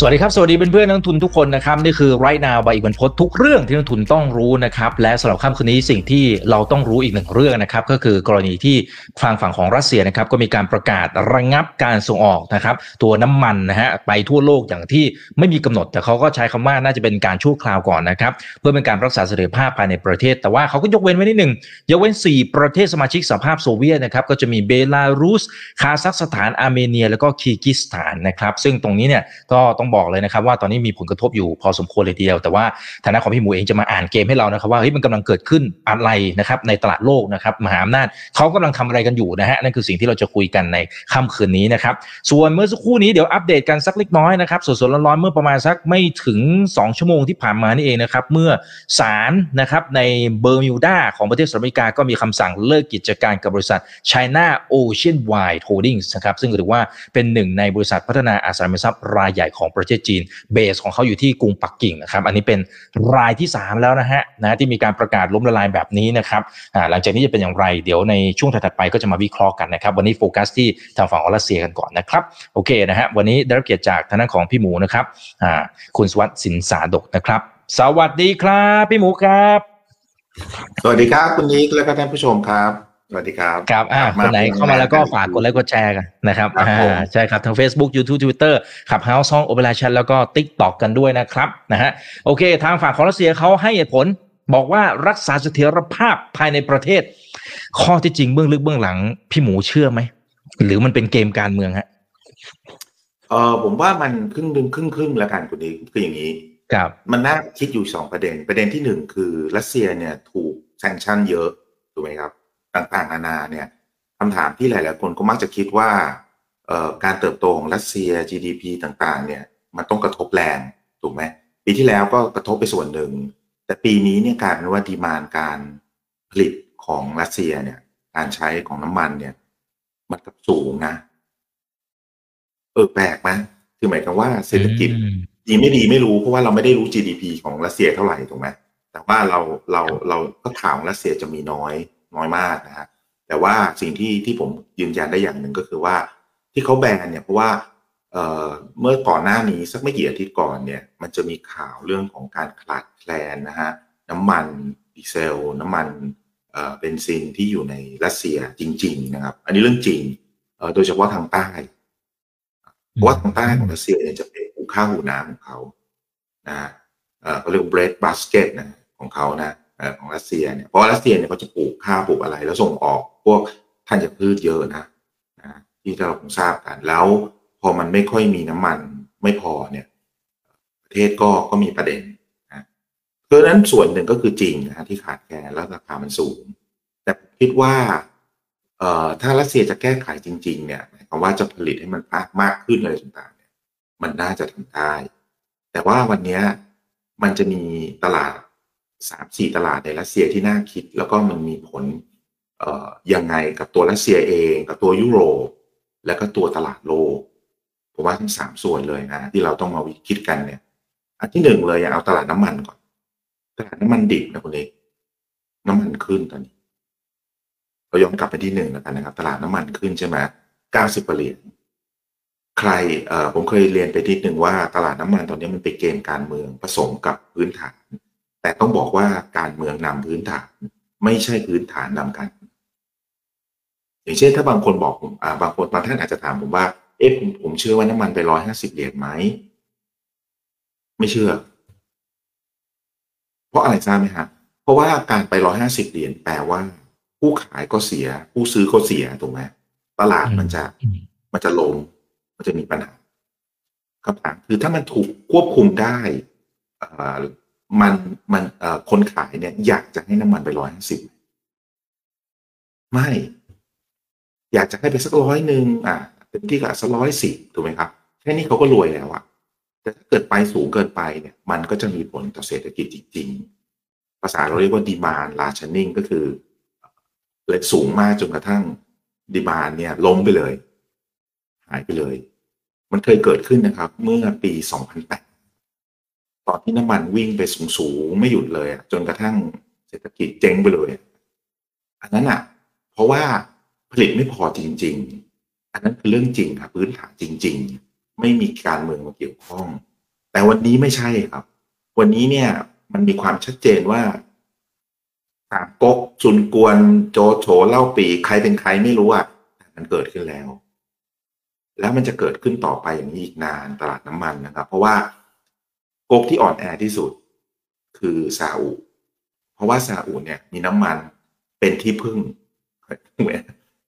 สวัสดีครับ สวัสดีเพื่อนๆนักทุนทุกคนนะครับ นี่คือไรนาวใบอีกวันพดทุกเรื่องที่นักทุนต้องรู้นะครับ และสำหรับค่ำคืนนี้สิ่งที่เราต้องรู้อีกหนึ่งเรื่องนะครับ ก็คือกรณีที่ทางฝั่งของรัสเซียนะครับ ก็มีการประกาศระงับการส่งออกนะครับ ตัวน้ำมันนะฮะไปทั่วโลกอย่างที่ไม่มีกำหนด แต่เขาก็ใช้คำว่าน่าจะเป็นการชั่วคราวก่อนนะครับ เพื่อเป็นการรักษาเสถียรภาพภายในประเทศ แต่ว่าเขาก็ยกเว้นไว้นิดหนึ่งยกเว้น 4 ประเทศสมาชิกสหภาพโซเวียตนะครับก็จะมีเบลารุสคาซัคสถานอาร์เมเนีย แล้วก็คีร์กิสถานนะครับซึ่งตรงนี้เนี่ยก็ต้องบอกเลยนะครับว่าตอนนี้มีผลกระทบอยู่พอสมควรเลยทีเดียว แต่ว่าทางด้านของพี่หมูเองจะมาอ่านเกมให้เรานะครับว่าเฮ้ยมันกำลังเกิดขึ้นอะไรนะครับในตลาดโลกนะครับมหาอำนาจเขากำลังทำอะไรกันอยู่นะฮะนั่นคือสิ่งที่เราจะคุยกันในค่ำคืนนี้นะครับส่วนเมื่อสักครู่นี้เดี๋ยวอัปเดตกันสักเล็กน้อยนะครับสดๆร้อนๆเมื่อประมาณสักไม่ถึง 2 ชั่วโมงที่ผ่านมานี่เองนะครับเมื่อศาลนะครับในเบอร์มิวดาของประเทศสหรัฐอเมริกาก็มีคำสั่งเลิกกิจการกับบริษัท China Oceanwide Holdings นะครับซึ่งถือว่าเป็นหนึ่งในบริษัทพัฒนาอสังหาริมทรัพย์รายใหญ่ของประเทศจีน base ของเขาอยู่ที่กรุงปักกิ่งนะครับ อันนี้เป็นรายที่ 3 แล้วนะฮะนะที่มีการประกาศล้มละลายแบบนี้นะครับหลังจากนี้จะเป็นอย่างไรเดี๋ยวในช่วงถัดไปก็จะมาวิเคราะห์กันนะครับ วันนี้โฟกัสที่ทางฝั่งออรัสเซียกันก่อนนะครับโอเคนะฮะวันนี้ได้รับเกียรติจากทางด้านของพี่หมูนะครับอ่าคุณสวัสดิ์สินสาดกนะครับ สวัสดีครับ พี่หมูครับ สวัสดีครับคุณนิกและก็ท่านผู้ชมครับ สวัสดีครับครับอ่าคนไหนเข้ามาแล้วก็ฝากกดไลค์กดแชร์กันนะครับครับผมอ่าใช่ครับทาง Facebook YouTube Twitter Clubhouse ห้อง operation แล้วก็ TikTok กันด้วยนะครับนะฮะโอเค ทางฝั่งของรัสเซียเขาให้เหตุผลบอกว่ารักษาเสถียรภาพภายในประเทศ ข้อที่จริงเบื้องลึกเบื้องหลัง พี่หมูเชื่อไหม หรือมันเป็นเกมการเมืองฮะเออผมว่ามันครึ่งหนึ่งครึ่งครึ่งแล้วกันคุณนิกคืออย่างนี้ครับมันน่าคิดอยู่สองประเด็น ประเด็นที่หนึ่งคือรัสเซียเนี่ยถูกแซงชั่นเยอะถูกไหมครับ ต่างๆ นานาเนี่ยคำถามที่หลายๆคนก็มักจะคิดว่าเอ่อการเติบโตของรัสเซีย GDP ต่างๆ เนี่ย มันต้องกระทบแรงถูกไหมปีที่แล้วก็กระทบไปส่วนหนึ่ง แต่ปีนี้เนี่ยกลายเป็นว่าดีมานการผลิตของรัสเซียเนี่ย การใช้ของน้ำมันเนี่ย มันกับสูงนะ เออแปลกไหมคือหมายความว่าเศรษฐกิจอืมดีไม่ดีไม่รู้เพราะว่าเราไม่ได้รู้ GDP ของรัสเซียเท่าไหร่ถูกไหมแต่ว่าเราเราเราก็ข่าวของรัสเซียจะมีน้อย น้อยมากนะฮะแต่ว่าสิ่งที่ที่ผมยืนยันได้อย่างหนึ่งก็คือว่าที่เขาแบนเนี่ยเพราะว่าเเมื่อก่อนหน้านี้สักไม่กี่อาทิตย์ก่อนเนี่ยมันจะมีข่าวเรื่องของการขาดแคลนนะฮะน้ำมันดีเซล น้ำมันเเบนซินที่อยู่ในรัสเซียจริง ๆ นะครับ อันนี้เรื่องจริงโดยเฉพาะทางใต้เพราะว่าทางใต้ของรัสเซียเนี่ยจะเป็นหูข้าวหูน้ำของเขานะฮะเขาเรียกเบรดบาสเกตนะของเขานะ ของรัสเซียเนี่ยเพราะรัสเซียเนี่ยเขาจะปลูกข้าวปลูกอะไร แล้วส่งออกพวกธัญพืชเยอะนะนะที่เราคงทราบกันแล้ว พอมันไม่ค่อยมีน้ำมันไม่พอเนี่ย ประเทศก็ก็มีประเด็นนะเพราะนั้นส่วนหนึ่งก็คือจริงนะที่ขาดแคลนแล้วราคามันสูง แต่ผมคิดว่าเอ่อถ้ารัสเซียจะแก้ไขจริง ๆ เนี่ยหมายความว่าจะผลิตให้มันมากมากขึ้นอะไรต่างๆเนี่ย มันน่าจะทำได้ แต่ว่าวันนี้มันจะมีตลาด สามสี่ตลาดในรัสเซียที่น่าคิด แล้วก็มันมีผลยังไงกับตัวรัสเซียเอง กับตัวยุโรป แล้วก็ตัวตลาดโลกผมว่าทั้งสามส่วนเลยนะ ที่เราต้องมาวิคิดกันเนี่ย อันที่หนึ่งเลยเอาตลาดน้ำมันก่อน ตลาดน้ำมันดิบนะคุณเอกน้ำมันขึ้นตอนนี้ เราย้อนกลับไปที่หนึ่งแล้วกันนะครับ ตลาดน้ำมันขึ้นใช่ไหมเก้าสิบเหรียญใครเอ่อผมเคยเรียนไปทีหนึ่งว่าตลาดน้ำมันตอนนี้มันเป็นเกมการเมืองผสมกับพื้นฐาน แต่ต้องบอกว่าการเมืองนำพื้นฐาน ไม่ใช่พื้นฐานนำการเมืองอย่างเช่นถ้าบางคนบอกผมอ่าบางคนบางท่านอาจจะถามผมว่าเอ๊ะผมผมเชื่อว่าน้ำมันไปร้อยห้าสิบเหรียญไหมไม่เชื่อ เพราะอะไรทราบไหมฮะเพราะว่าการไปร้อยห้าสิบเหรียญแปลว่า ผู้ขายก็เสีย ผู้ซื้อก็เสียถูกไหมตลาดมันจะอืมมันจะลงมันจะมีปัญหาคำถามคือถ้ามันถูกควบคุมได้เอ่อ มันมันเอ่อคนขายเนี่ย อยากจะให้น้ำมันไปร้อยห้าสิบไม่ อยากจะให้ไปสักร้อยหนึ่งอะเต็มที่ก็สักร้อยสิบถูกไหมครับแค่นี้เขาก็รวยแล้วอะแต่ถ้าเกิดไปสูงเกินไปเนี่ย มันก็จะมีผลต่อเศรษฐกิจจริง ๆ ภาษาเราเรียกว่าดีมานลาช n นิ่งก็คือเลยสูงมากจนกระทั่งดีมานเนี่ยล้มไปเลย หายไปเลย มันเคยเกิดขึ้นนะครับ เมื่อปี 2008 ตอนที่น้ำมันวิ่งไปสูงๆไม่หยุดเลยจนกระทั่งเศรษฐกิจเจ๊งไปเลย อันนั้นอะ เพราะว่าผลิตไม่พอจริง ๆ อันนั้นคือเรื่องจริงครับพื้นฐานจริง ๆ ไม่มีการเมืองมาเกี่ยวข้อง แต่วันนี้ไม่ใช่ครับ วันนี้เนี่ย มันมีความชัดเจนว่าสามก๊กจุนกวนโจโฉเล่าปีใครเป็นใครไม่รู้อะแต่มันเกิดขึ้นแล้ว แล้วมันจะเกิดขึ้นต่อไปอย่างนี้อีกนานตลาดน้ำมันนะครับ เพราะว่า ก๊กที่อ่อนแอที่สุด คือซาอุเพราะว่าซาอุเนี่ย มีน้ำมันเป็นที่พึ่ง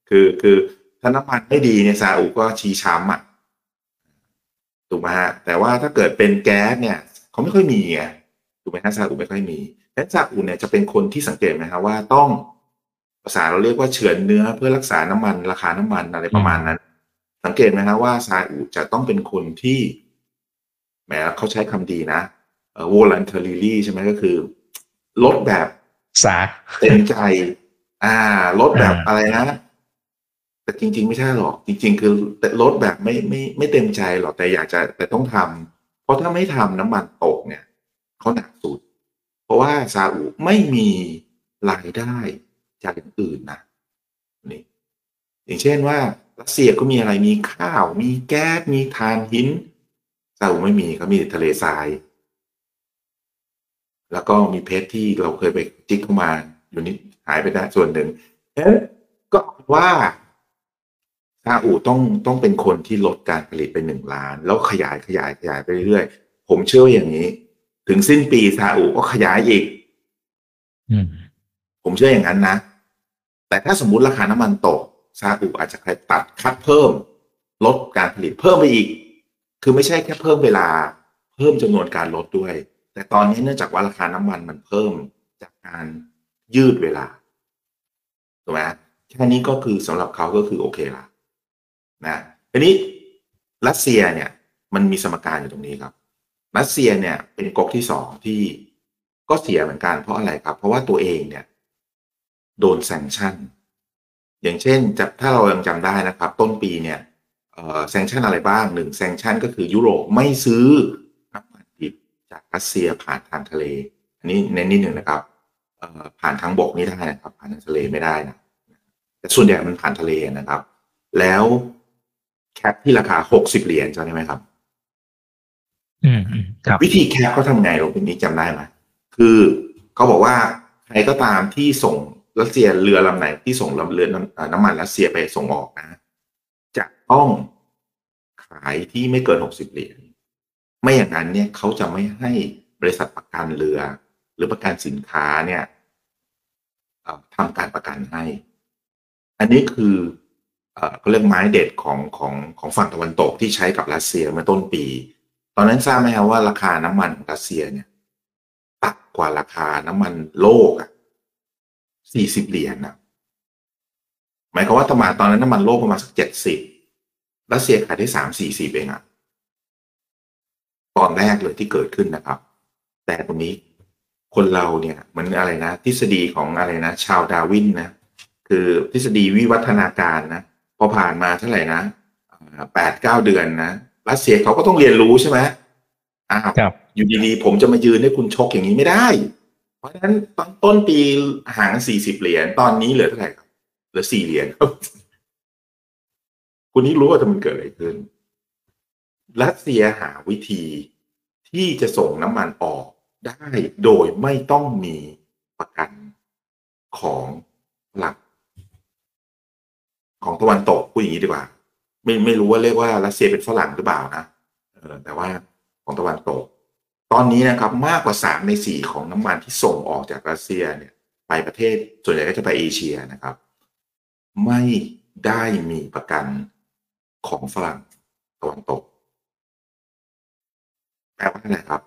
คือคือถ้าน้ำมันไม่ดีเนี่ยซาอุก็ชี้ช้ำอะถูกไหมฮะแต่ว่าถ้าเกิดเป็นแก๊สเนี่ยเขาไม่ค่อยมีไงถูกไหมฮะซาอุไม่ค่อยมีและซาอุเนี่ยจะเป็นคนที่สังเกตไหมครับว่าต้องภาษาเราเรียกว่าเฉือนเนื้อเพื่อรักษาน้ำมัน ราคาน้ำมันอะไรประมาณนั้น สังเกตไหมครับว่าซาอุจะต้องเป็นคนที่ แหมเขาใช้คำดีนะเอ่อ voluntarily ใช่ไหมก็คือ ลดแบบสาเต็มใจ อ่า ลดแบบอ่าอะไรนะแต่จริง ๆ ไม่ใช่หรอก จริง ๆ คือแต่ลดแบบไม่ไม่ไม่เต็มใจหรอกแต่อยากจะแต่ต้องทำเพราะถ้าไม่ทำน้ำมันตกเนี่ยเขาหนักสุด เพราะว่าซาอุไม่มีรายได้จากอย่างอื่นนะนี่อย่างเช่นว่ารัสเซียก็มีอะไรมีข้าว มีแก๊สมีถ่านหิน ซาอุไม่มีเขามีแต่ทะเลทราย แล้วก็มีเพชรที่เราเคยไปจิกเข้ามา อยู่นิดหายไปได้ส่วนหนึ่งเอ๊ะก็เอาว่าซาอุต้องต้องเป็นคนที่ลดการผลิตไปหนึ่งล้าน แล้วขยายขยายขยายไปเรื่อยๆ ผมเชื่อว่าอย่างนี้ ถึงสิ้นปีซาอุก็ขยายอีกอืมผมเชื่ออย่างนั้นนะ แต่ถ้าสมมุติราคาน้ำมันตกซาอุอาจจะตัดคัดเพิ่ม ลดการผลิตเพิ่มไปอีก คือไม่ใช่แค่เพิ่มเวลาเพิ่มจำนวนการลดด้วย แต่ตอนนี้เนื่องจากว่าราคาน้ำมันมันเพิ่มจากการยืดเวลาถูกไหมแค่นี้ก็คือสำหรับเขาก็คือโอเคละนะทีนี้รัสเซียเนี่ย มันมีสมการอยู่ตรงนี้ครับ รัสเซียเนี่ย เป็นก๊กที่สองที่ก็เสียเหมือนกันเพราะอะไรครับ เพราะว่าตัวเองเนี่ย โดนแซงชั่น อย่างเช่นจะถ้าเรายังจำได้นะครับ ต้นปีเนี่ย แซงชั่นอะไรบ้างหนึ่งแซงชั่นก็คือยุโรปไม่ซื้อน้ำมันดิบจากรัสเซียผ่านทางทะเล อันนี้เน้นนิดหนึ่งนะครับเอ่อผ่านทางบกนี่ได้นะครับผ่านทางทะเลไม่ได้นะแต่ส่วนใหญ่มันผ่านทะเลนะครับ แล้วแคปที่ราคาหกสิบเหรียญจำได้ไหมครับอืมอืมครับวิธีแคปเขาทำไงเราเป็นนี้จำได้ไหมคือเขาบอกว่าใครก็ตามที่ส่งรัสเซียเรือลำไหนที่ส่งลำเรือน้ำอ่าน้ำมันรัสเซียไปส่งออกนะ จะต้องขายที่ไม่เกินหกสิบเหรียญไม่อย่างนั้นเนี่ยเขาจะไม่ให้บริษัทประกันเรือ หรือประกันสินค้าเนี่ยทำการประกันให้ อันนี้คือเอ่อเขาเรียกไม้เด็ดของของของฝั่งตะวันตกที่ใช้กับรัสเซียเมื่อต้นปี ตอนนั้นทราบไหมครับว่าราคาน้ำมันของรัสเซียเนี่ยต่ำกว่าราคาน้ำมันโลกอะสี่สิบเหรียญนะ หมายความว่าประมาณตอนนั้นน้ำมันโลกประมาณสักเจ็ดสิบรัสเซียขายได้สามสี่สิบเองอะตอนแรกเลยที่เกิดขึ้นนะครับ แต่ตรงนี้คนเราเนี่ยเหมือนอะไรนะ ทฤษฎีของอะไรนะ ชาวดาร์วินนะ คือทฤษฎีวิวัฒนาการนะพอผ่านมาเท่าไหร่นะแปดเก้าเดือนนะรัสเซียเขาก็ต้องเรียนรู้ใช่ไหมอ้าวครับอยู่ดีๆผมจะมายืนให้คุณชกอย่างนี้ไม่ได้ เพราะฉะนั้นตอนต้นปีห่างสี่สิบเหรียญตอนนี้เหลือเท่าไหร่ ครับเหลือสี่เหรียญครับ คุณนี่รู้ว่าจะมันเกิดอะไรขึ้น รัสเซียหาวิธีที่จะส่งน้ำมันออกได้โดยไม่ต้องมีประกันของหลัก ของตะวันตกพูดอย่างนี้ดีกว่า ไม่ไม่รู้ว่าเรียกว่ารัสเซียเป็นฝรั่งหรือเปล่านะเออแต่ว่าของตะวันตก ตอนนี้นะครับ มากกว่าสามในสี่ของน้ำมันที่ส่งออกจากรัสเซียเนี่ย ไปประเทศส่วนใหญ่ก็จะไปเอเชียนะครับ ไม่ได้มีประกันของฝรั่งตะวันตก แปลว่าอะไรครับ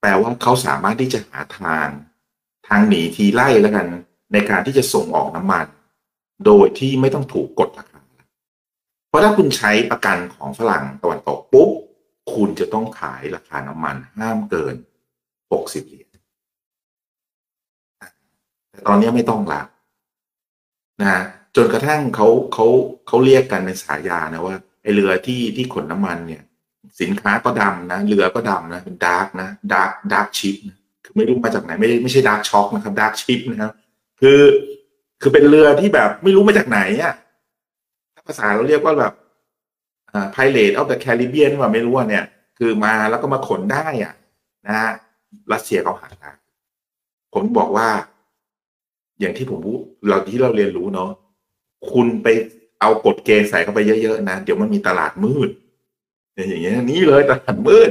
แปลว่าเขาสามารถที่จะหาทางทางหนีทีไล่แล้วกัน ในการที่จะส่งออกน้ำมัน โดยที่ไม่ต้องถูกกดราคาเพราะถ้าคุณใช้ประกันของฝรั่งตะวันตกปุ๊บคุณจะต้องขายราคาน้ำมันห้ามเกิน 60 เหรียญ แต่ตอนนี้ไม่ต้องละนะ จนกระทั่งเขาเขาเขาเรียกกันในฉายานะว่าไอเรือที่ที่ขนน้ำมันเนี่ย สินค้าก็ดำนะเรือก็ดำนะเป็น dark นะ dark dark ship นะคือไม่รู้มาจากไหนไม่ได้ไม่ใช่ dark choc นะครับ dark ship นะครับ คือคือเป็นเรือที่แบบไม่รู้มาจากไหนอะถ้าภาษาเราเรียกว่าแบบอ่า Pirate of the Caribbean ว่าไม่รู้ว่าเนี่ย คือมาแล้วก็มาขนได้อะ นะฮะรัสเซียเขาหาได้ผมบอกว่า อย่างที่ผมพูดเราที่เราเรียนรู้เนาะ คุณไปเอากฎเกณฑ์ใส่เข้าไปเยอะๆนะเดี๋ยวมันมีตลาดมืดเนี่ยอย่างเงี้ยนี่เลยตลาดมืด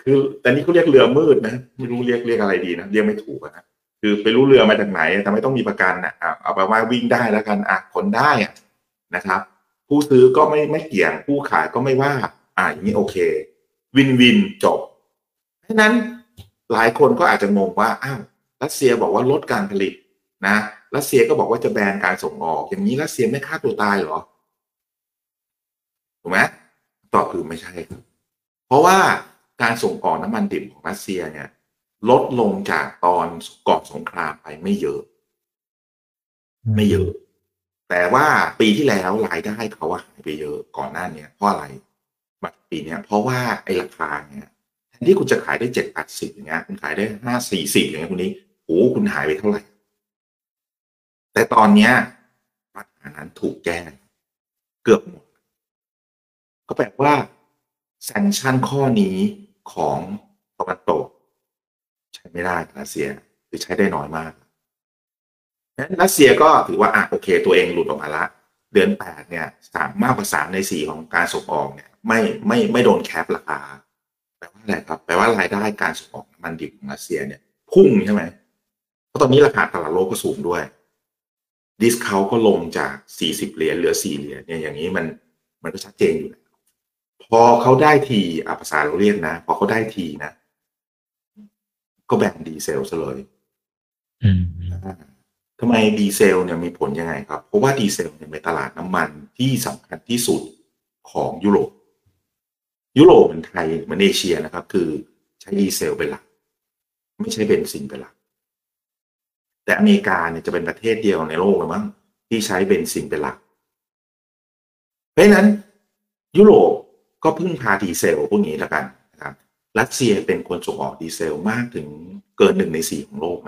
คือแต่นี่เขาเรียกเรือมืดนะไม่รู้เรียกเรียกอะไรดีนะเรียกไม่ถูกนะคือไปรู้เรือมาจากไหนแต่ไม่ต้องมีประกันนะอะเอาไปว่าวิ่งได้แล้วกันอะขนได้อะนะครับ ผู้ซื้อก็ไม่ไม่เกี่ยงผู้ขายก็ไม่ว่า อะอย่างนี้โอเค วินวินจบเพราะนั้นหลายคนก็อาจจะงงว่าอ้าวรัสเซียบอกว่าลดการผลิตนะ รัสเซียก็บอกว่าจะแบนการส่งออก อย่างนี้รัสเซียไม่ฆ่าตัวตายเหรอถูกไหมตอบคือไม่ใช่ครับเพราะว่าการส่งออกน้ำมันดิบของรัสเซียเนี่ย ลดลงจากตอนก่อนสงครามไปไม่เยอะ ไม่เยอะ แต่ว่าปีที่แล้วรายได้เขาหายไปเยอะก่อนหน้าเนี้ยเพราะอะไรมาปีเนี้ยเพราะว่าไอ้ราคาเนี่ยแทนที่คุณจะขายได้เจ็ดแปดสิบอย่างเงี้ยคุณขายได้ห้าสี่สิบอย่างเงี้ยคุณนี้โอ้คุณหายไปเท่าไหร่ แต่ตอนเนี้ยปัญหานั้นถูกแก้เกือบหมด ก็แปลว่าแซงชั่นข้อนี้ของตะวันตก ใช้ไม่ได้รัสเซียหรือใช้ได้น้อยมากนั้นรัสเซียก็ถือว่าอะโอเค ตัวเองหลุดออกมาละ เดือนแปดเนี่ยสามมากกว่าสามในสี่ของการส่งออกเนี่ยไม่ไม่ไม่โดนแคปราคาแปลว่าอะไรครับแปลว่ารายได้การส่งออกมันดิบของรัสเซียเนี่ยพุ่งใช่ไหมเพราะตอนนี้ราคาตลาดโลกก็สูงด้วย discount ก็ลงจากสี่สิบเหรียญเหลือสี่เหรียญเนี่ยอย่างนี้มันมันก็ชัดเจนอยู่แล้วพอเขาได้ทีอะภาษาเราเรียกนะ พอเขาได้ทีนะ ก็แบนดีเซลซะเลยอืมทำไมดีเซลเนี่ยมีผลยังไงครับ เพราะว่าดีเซลเนี่ยเป็นตลาดน้ำมันที่สำคัญที่สุดของยุโรป ยุโรปเหมือนไทยเหมือนเอเชียนะครับ คือใช้ดีเซลเป็นหลัก ไม่ใช่เบนซินเป็นหลัก แต่อเมริกาเนี่ยจะเป็นประเทศเดียวในโลกเลยมั้งที่ใช้เบนซินเป็นหลัก เพราะนั้น ยุโรปก็พึ่งพาดีเซลพวกนี้แล้วกันนะครับรัสเซียเป็นคนส่งออกดีเซลมากถึงเกินหนึ่งในสี่ของโลก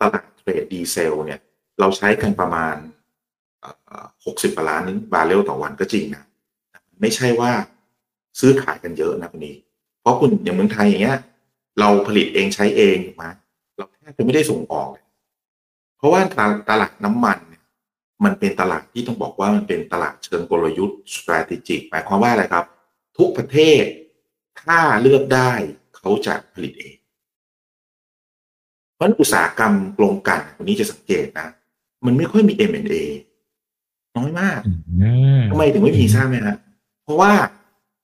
ตลาด trade ดีเซลเนี่ยเราใช้กันประมาณหกสิบล้านบาร์เรลต่อวันก็จริงนะไม่ใช่ว่าซื้อขายกันเยอะนะคนนี้ เพราะคุณอย่างเมืองไทยอย่างเงี้ย เราผลิตเองใช้เองถูกไหมเราแทบจะไม่ได้ส่งออกเลย เพราะว่าตลาดน้ำมันเนี่ยมันเป็นตลาดที่ต้องบอกว่ามันเป็นตลาดเชิงกลยุทธ์ strategic หมายความว่าอะไรครับ ทุกประเทศถ้าเลือกได้เขาจะผลิตเองเพราะอุตสาหกรรมกลงกันวันนี้จะสังเกตนะ มันไม่ค่อยมี M&A น้อยมากทำไมถึงไม่มีทราบไหมฮะเพราะว่า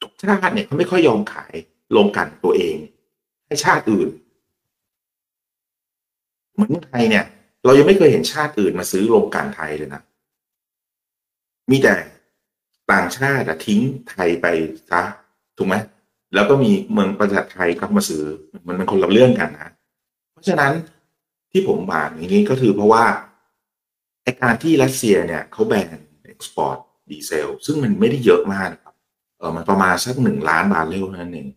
ทุกชาติเนี่ยเขาไม่ค่อยยอมขายลงกันตัวเอง ให้ชาติอื่น เหมือนไทยเนี่ย เรายังไม่เคยเห็นชาติอื่นมาซื้อโรงกันไทยเลยนะ มีแต่ต่างชาติทิ้งไทยไปซะถูกไหมแล้วก็มีเมืองประเทศไทยเข้ามาซื้อมันเป็นคนละเรื่องกันนะ เพราะฉะนั้นที่ผมบอกอย่างนี้ก็คือเพราะว่าไอการที่รัสเซียเนี่ยเขาแบน export ดีเซล ซึ่งมันไม่ได้เยอะมากครับเออมันประมาณสักหนึ่งล้านบาร์เรลนั่นเอง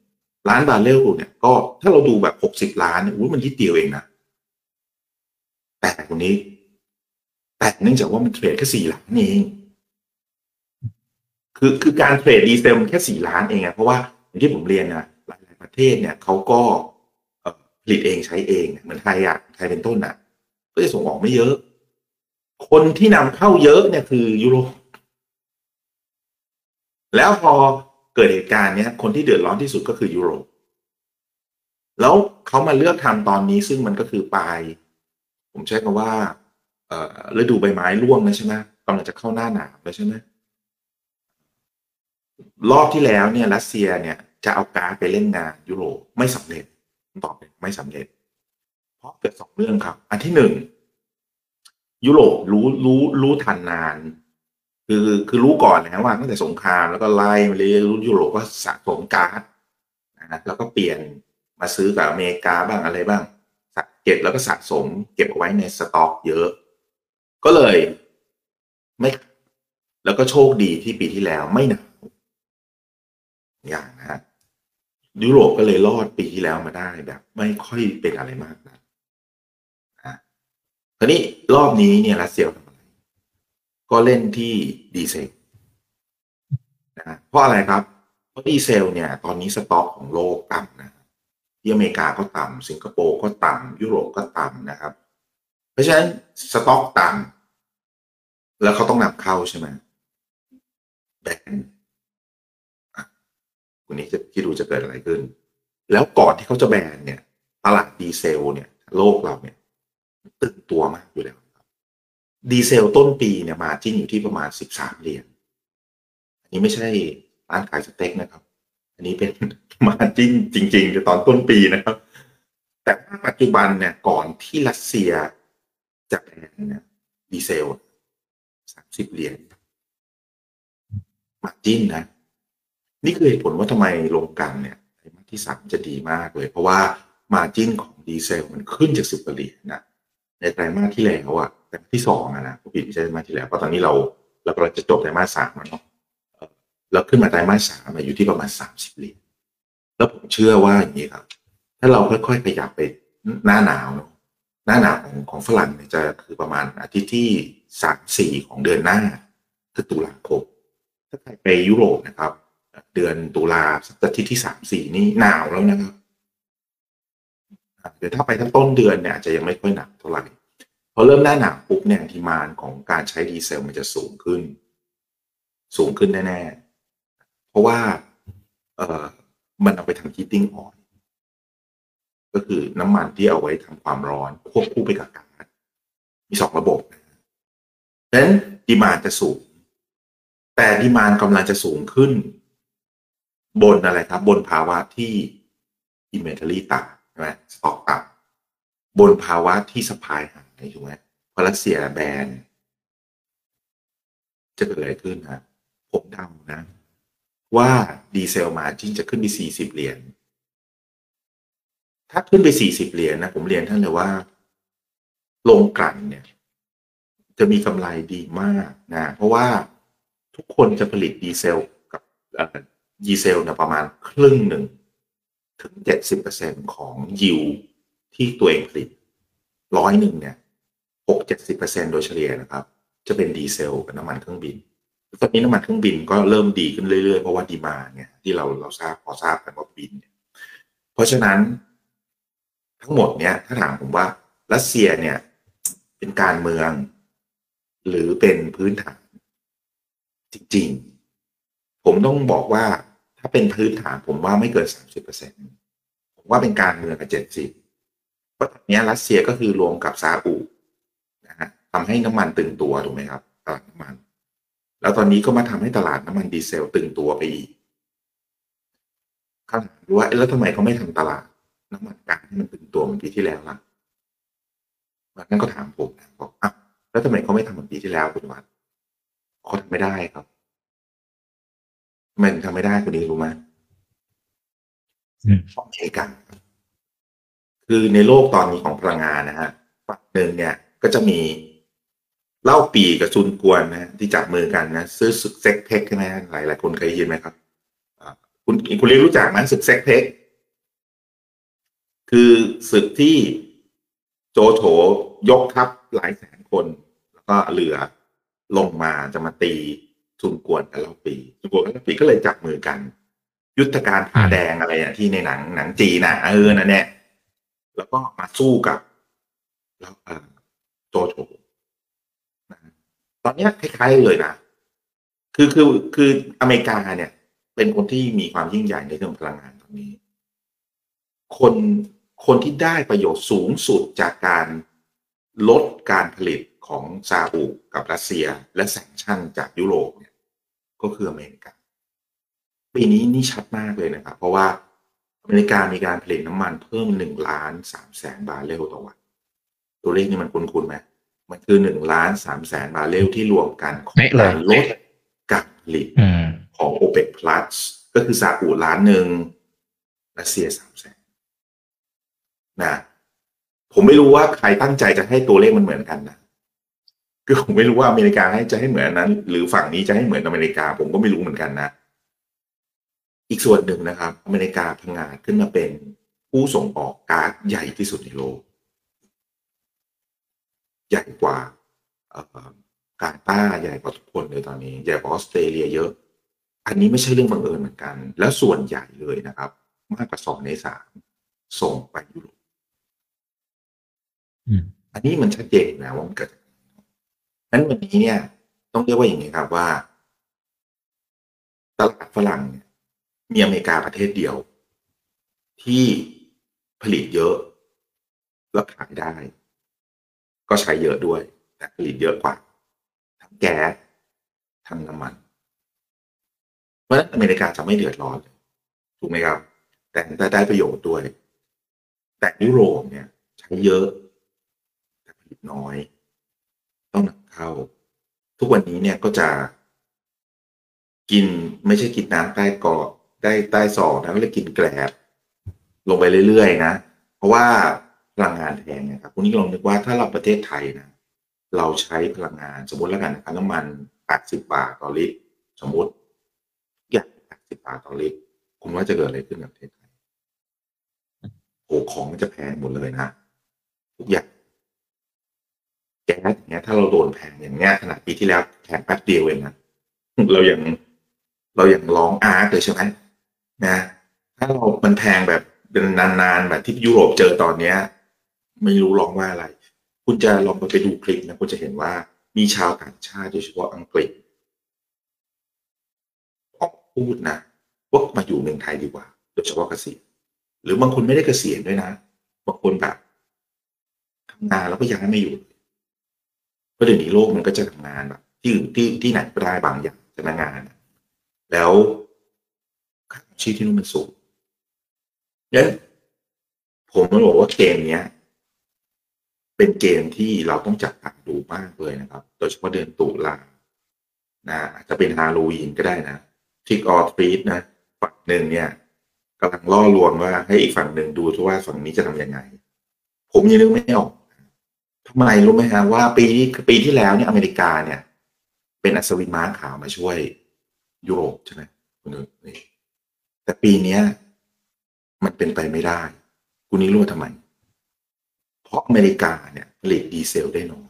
ล้านบาร์เรลเนี่ยก็ถ้าเราดูแบบหกสิบล้านเนี่ยอุ้ยมันนิดเดียวเองนะ แต่คนนี้แต่เนื่องจากว่ามัน trade แค่สี่ล้านเองคือคือการ trade ดีเซลมันแค่สี่ล้านเองอะเพราะว่าอย่างที่ผมเรียนนะหลายประเทศเนี่ยเขาก็ผลิตเองใช้เองเหมือนไทยอะไทยเป็นต้นอะก็จะส่งออกไม่เยอะ คนที่นำเข้าเยอะเนี่ยคือยุโรปแล้วพอเกิดเหตุการณ์เนี้ยคนที่เดือดร้อนที่สุดก็คือยุโรปแล้วเขามาเลือกทำตอนนี้ซึ่งมันก็คือปลาย ผมใช้คำว่าฤดูใบไม้ร่วงแล้วใช่ไหมกำลังจะเข้าหน้าหนาวแล้วใช่ไหมรอบที่แล้วเนี่ยรัสเซียเนี่ยจะเอาการไปเล่นงานยุโรปไม่สำเร็จตอบเลยไม่สำเร็จ เพราะเกิดสองเรื่องครับ อันที่หนึ่งยุโรปรู้รู้รู้ทันนาน คือคือรู้ก่อนนะว่าตั้งแต่สงครามแล้วก็ไล่มาเลยรู้ยุโรปก็สะสมก๊าซนะแล้วก็เปลี่ยนมาซื้อกับอเมริกาบ้างอะไรบ้าง เก็บแล้วก็สะสม เก็บเอาไว้ในสต็อกเยอะ ก็เลยไม่ แล้วก็โชคดีที่ปีที่แล้วไม่หนาวอย่างนะฮะยุโรปก็เลยรอดปีที่แล้วมาได้แบบ ไม่ค่อยเป็นอะไรมากนะนะทีนี้รอบนี้เนี่ยรัสเซียทำอะไรก็เล่นที่ดีเซลนะเพราะอะไรครับ เพราะดีเซลเนี่ย ตอนนี้สต็อกของโลกต่ำน ที่อเมริกาก็ต่ำสิงคโปร์ก็ต่ำยุโรปก็ต่ำนะครับ เพราะฉะนั้นสต็อกต่ำแล้วเขาต้องนำเข้าใช่ไหมแบนวันนี้จะคิดดูจะเกิดอะไรขึ้น แล้วก่อนที่เขาจะแบนเนี่ยตลาดดีเซลเนี่ย โลกเราเนี่ย ตึงตัวมากอยู่แล้วครับ ดีเซลต้นปีเนี่ยมาจิ้นอยู่ที่ประมาณสิบสามเหรียญอันนี้ไม่ใช่ร้านขายสเต็กนะครับ อันนี้เป็นมาจิ้นจริงๆในตอนต้นปีนะครับ แต่ปัจจุบันเนี่ยก่อนที่รัสเซียจะแบนเนี่ยดีเซลสามสิบเหรียญมาจิ้นนะ นี่คือเหตุผลว่าทำไมลงกันเนี่ยไตรมาสที่สามจะดีมากเลย เพราะว่ามาจิ้นของดีเซลมันขึ้นจากสิบเหรียญนะในไตรมาสที่แล้วอะไตรมาสที่สองอะนะผู้ผิดไม่ใช่ไตรมาสที่แล้วเพราะตอนนี้เราเรากำลังจะจบไตรมาสสามแล้วเนาะ แล้วขึ้นมาไตรมาสสามอยู่ที่ประมาณสามสิบเหรียญแล้วผมเชื่อว่าอย่างนี้ครับ ถ้าเราค่อยๆขยับไปหน้าหนาวหน้าหนาวของของฝรั่งเนี่ยจะคือประมาณอาทิตย์ที่สามสี่ของเดือนหน้าคือตุลาคมถ้าใครไปยุโรปนะครับ เดือนตุลาสักอาทิตย์ที่สามสี่นี่หนาวแล้วนะครับเดี๋ยวถ้าไปทั้งต้นเดือนเนี่ยอาจจะยังไม่ค่อยหนักเท่าไหร่พอเริ่มหน้าหนาวปุ๊บเนี่ยดีมานของการใช้ดีเซลมันจะสูงขึ้น สูงขึ้นแน่ๆ เพราะว่า เออมันเอาไปทำ heating oil ก็คือน้ำมันที่เอาไว้ทำความร้อนควบคู่ไปกับก๊าซมีสองระบบนะดังนั้น demand จะสูง แต่ demand กำลังจะสูงขึ้น บนอะไรครับ บนภาวะที่ inventory ต่ำใช่ไหมสต็อกต่ำบนภาวะที่ supply หายถูกไหมพอรัสเซียแบนจะเกิดอะไรขึ้นนะผมเดานะ ว่าดีเซล margin จะขึ้นไปสี่สิบเหรียญ ถ้าขึ้นไปสี่สิบเหรียญนะ ผมเรียนท่านเลยว่า โรงกลั่นเนี่ย จะมีกำไรดีมากนะ เพราะว่าทุกคนจะผลิตดีเซลกับดีเซลเนี่ยประมาณครึ่งหนึ่ง ถึงเจ็ดสิบเปอร์เซ็นต์ของยิวที่ตัวเองผลิตร้อยหนึ่งเนี่ยหกเจ็ดสิบเปอร์เซ็นโดยเฉลี่ยนะครับ จะเป็นดีเซลกับน้ำมันเครื่องบิน ตอนนี้น้ำมันเครื่องบินก็เริ่มดีขึ้นเรื่อยๆ เพราะว่าดีมาเนี่ยที่เราเราทราบพอทราบกันว่าบินเนี่ยเพราะฉะนั้นทั้งหมดเนี่ยถ้าถามผมว่ารัสเซียเนี่ย เป็นการเมือง หรือเป็นพื้นฐาน จริงๆ ผมต้องบอกว่าถ้าเป็นพื้นฐานผมว่าไม่เกินสามสิบเปอร์เซ็นผมว่าเป็นการเมืองกับเจ็ดสิบเพราะตอนนี้รัสเซียก็คือรวมกับซาอุนะฮะทำให้น้ำมันตึงตัวถูกไหมครับตลาดน้ำมัน แล้วตอนนี้ก็มาทำให้ตลาดน้ำมันดีเซลตึงตัวไปอีกคำถามว่าแล้วทำไมเขาไม่ทำตลาดน้ำมันกลางให้มันตึงตัวเหมือนปีที่แล้วล่ะนั่นก็ถามผมนะบอกอะแล้วทำไมเขาไม่ทำเหมือนปีที่แล้วคุณวัดเขาทำไม่ได้ครับทำไมถึงทำไม่ได้คุณนี้รู้ไหมเพราะใช้กัน คือในโลกตอนนี้ของพลังงานนะฮะฝั่งหนึ่งเนี่ย ก็จะมี เล้าปีกับซุนกวนนะที่จับมือกันนะซื้อศึกเซ็กเพกใช่ไหมหลายหลายคนเคยยินไหมครับคุณคุณเรียนรู้จักไหมศึกเซ็กเพกคือศึกที่โจโฉยกทัพหลายแสนคน แล้วก็เหลือลงมาจะมาตีซุนกวนกับเล้าปีซุนกวนกับเล้าปีก็เลยจับมือกัน ยุทธการผาแดงอะไรอะที่ในหนังหนังจีนนะเออนั่นแหละแล้วก็มาสู้กับแล้วโจโฉ ตอนนี้คล้าย ๆ เลยนะคือคือคืออเมริกาเนี่ย เป็นคนที่มีความยิ่งใหญ่ในเรื่องพลังงานตอนนี้ คนคนที่ได้ประโยชน์สูงสุดจากการลดการผลิตของซาอุกับรัสเซีย และแซงชั่นจากยุโรปเนี่ยก็คืออเมริกา ปีนี้นี่ชัดมากเลยนะครับ เพราะว่าอเมริกามีการผลิตน้ำมันเพิ่มหนึ่งล้านสามแสนบาร์เรลต่อวัน ตัวเลขนี้มันคุ้นๆไหม มันคือหนึ่งล้านสามแสนบาร์เรลที่รวมกันของการลดการผลิตของ o p e ป plus ก็คือซาอุล้านหนึ่งรัสเซียสามแสนนะผมไม่รู้ว่าใครตั้งใจจะให้ตัวเลขมันเหมือนกันนะคือผมไม่รู้ว่าอเมริกาให้จะให้เหมือนนั้น หรือฝั่งนี้จะให้เหมือนอเมริกา ผมก็ไม่รู้เหมือนกันนะ อีกส่วนหนึ่งนะครับ อเมริกาพังงาดขึ้นมาเป็นผู้ส่งออกก๊าซใหญ่ที่สุดในโลก ใหญ่กว่ากาตาร์ใหญ่กว่าทุกคนเลยตอนนี้ใหญ่กว่าออสเตรเลียเยอะ อันนี้ไม่ใช่เรื่องบังเอิญเหมือนกัน แล้วส่วนใหญ่เลยนะครับ มากกว่าสองในสามส่งไปยุโรปอืมอันนี้มันชัดเจนนะว่ามันเกิดจากอะไรนั้นวันนี้เนี่ย ต้องเรียกว่าอย่างนี้ครับว่า ตลาดฝรั่งเนี่ยมีอเมริกาประเทศเดียว ที่ผลิตเยอะ แล้วขายได้ ก็ใช้เยอะด้วย แต่ผลิตเยอะกว่า ทั้งแก๊สทั้งน้ำมัน เพราะฉะนั้นอเมริกาจะไม่เดือดร้อนถูกไหมครับ แต่ได้ได้ประโยชน์ด้วย แต่ยุโรปเนี่ย ใช้เยอะ แต่ผลิตน้อย ต้องนำเข้า ทุกวันนี้เนี่ยก็จะกินไม่ใช่กินน้ำใต้เกาะได้ใต้ศอกนะก็เลยกินแกลบลงไปเรื่อยๆนะ เพราะว่า ลังงานแพงนะครับคุณนี่ลองนึกว่าถ้าเราประเทศไทยนะเราใช้พลังงานสมมติแล้วกันนะครับน้ำมัน 80 บาทต่อลิตรสมมติอย่าง80 บาทต่อลิตรคุณว่าจะเกิดอะไรขึ้นกับประเทศไทยโอ้ของมันจะแพงหมดเลยนะทุกอย่างแก๊สอย่างเงี้ย ถ้าเราโดนแพงอย่างเงี้ยขนาดปีที่แล้วแพงแป๊บเดียวเองนะเรายังเรายังร้องอาร์ตเลยใช่ไหมนะ ถ้าเรามันแพงแบบเป็นนานๆแบบที่ยุโรปเจอตอนเนี้ย ไม่รู้ร้องว่าอะไร คุณจะลองไปดูคลิปนะคุณจะเห็นว่ามีชาวต่างชาติโดยเฉพาะอังกฤษออกพูดนะว่ามาอยู่เมืองไทยดีกว่า โดยเฉพาะเกษียณหรือบางคนไม่ได้เกษียณด้วยนะบางคนแบบทำงานแล้วก็ย้ายไม่อยู่เพราะเดี๋ยวนี้โลกมันก็จะทำงานแบบที่อื่นที่ที่ไหนก็ได้บางอย่างจะงาน แล้วค่าครองชีพที่นู่นมันสูงงั้นผมต้องบอกว่าเกมเนี้ย เป็นเกมที่เราต้องจับตาดูมากเลยนะครับ โดยเฉพาะเดือนตุลานะอาจจะเป็นฮาโลวีนก็ได้นะทิกออทรีตนะฝั่งหนึ่งเนี่ยกำลังล่อลวงว่าให้อีกฝั่งหนึ่งดูทว่าฝั่งนี้จะทำยังไง ผมยังนึกไม่ออกทำไมรู้ไหมฮะว่าปีนี้ปีที่แล้วเนี่ยอเมริกาเนี่ย เป็นอัศวินม้าขาวมาช่วยยุโรปใช่ไหมคุณนึกนี่แต่ปีเนี้ย มันเป็นไปไม่ได้ คุณนี่รู้ว่าทำไม เพราะอเมริกาเนี่ยผลิตดีเซลได้น้อย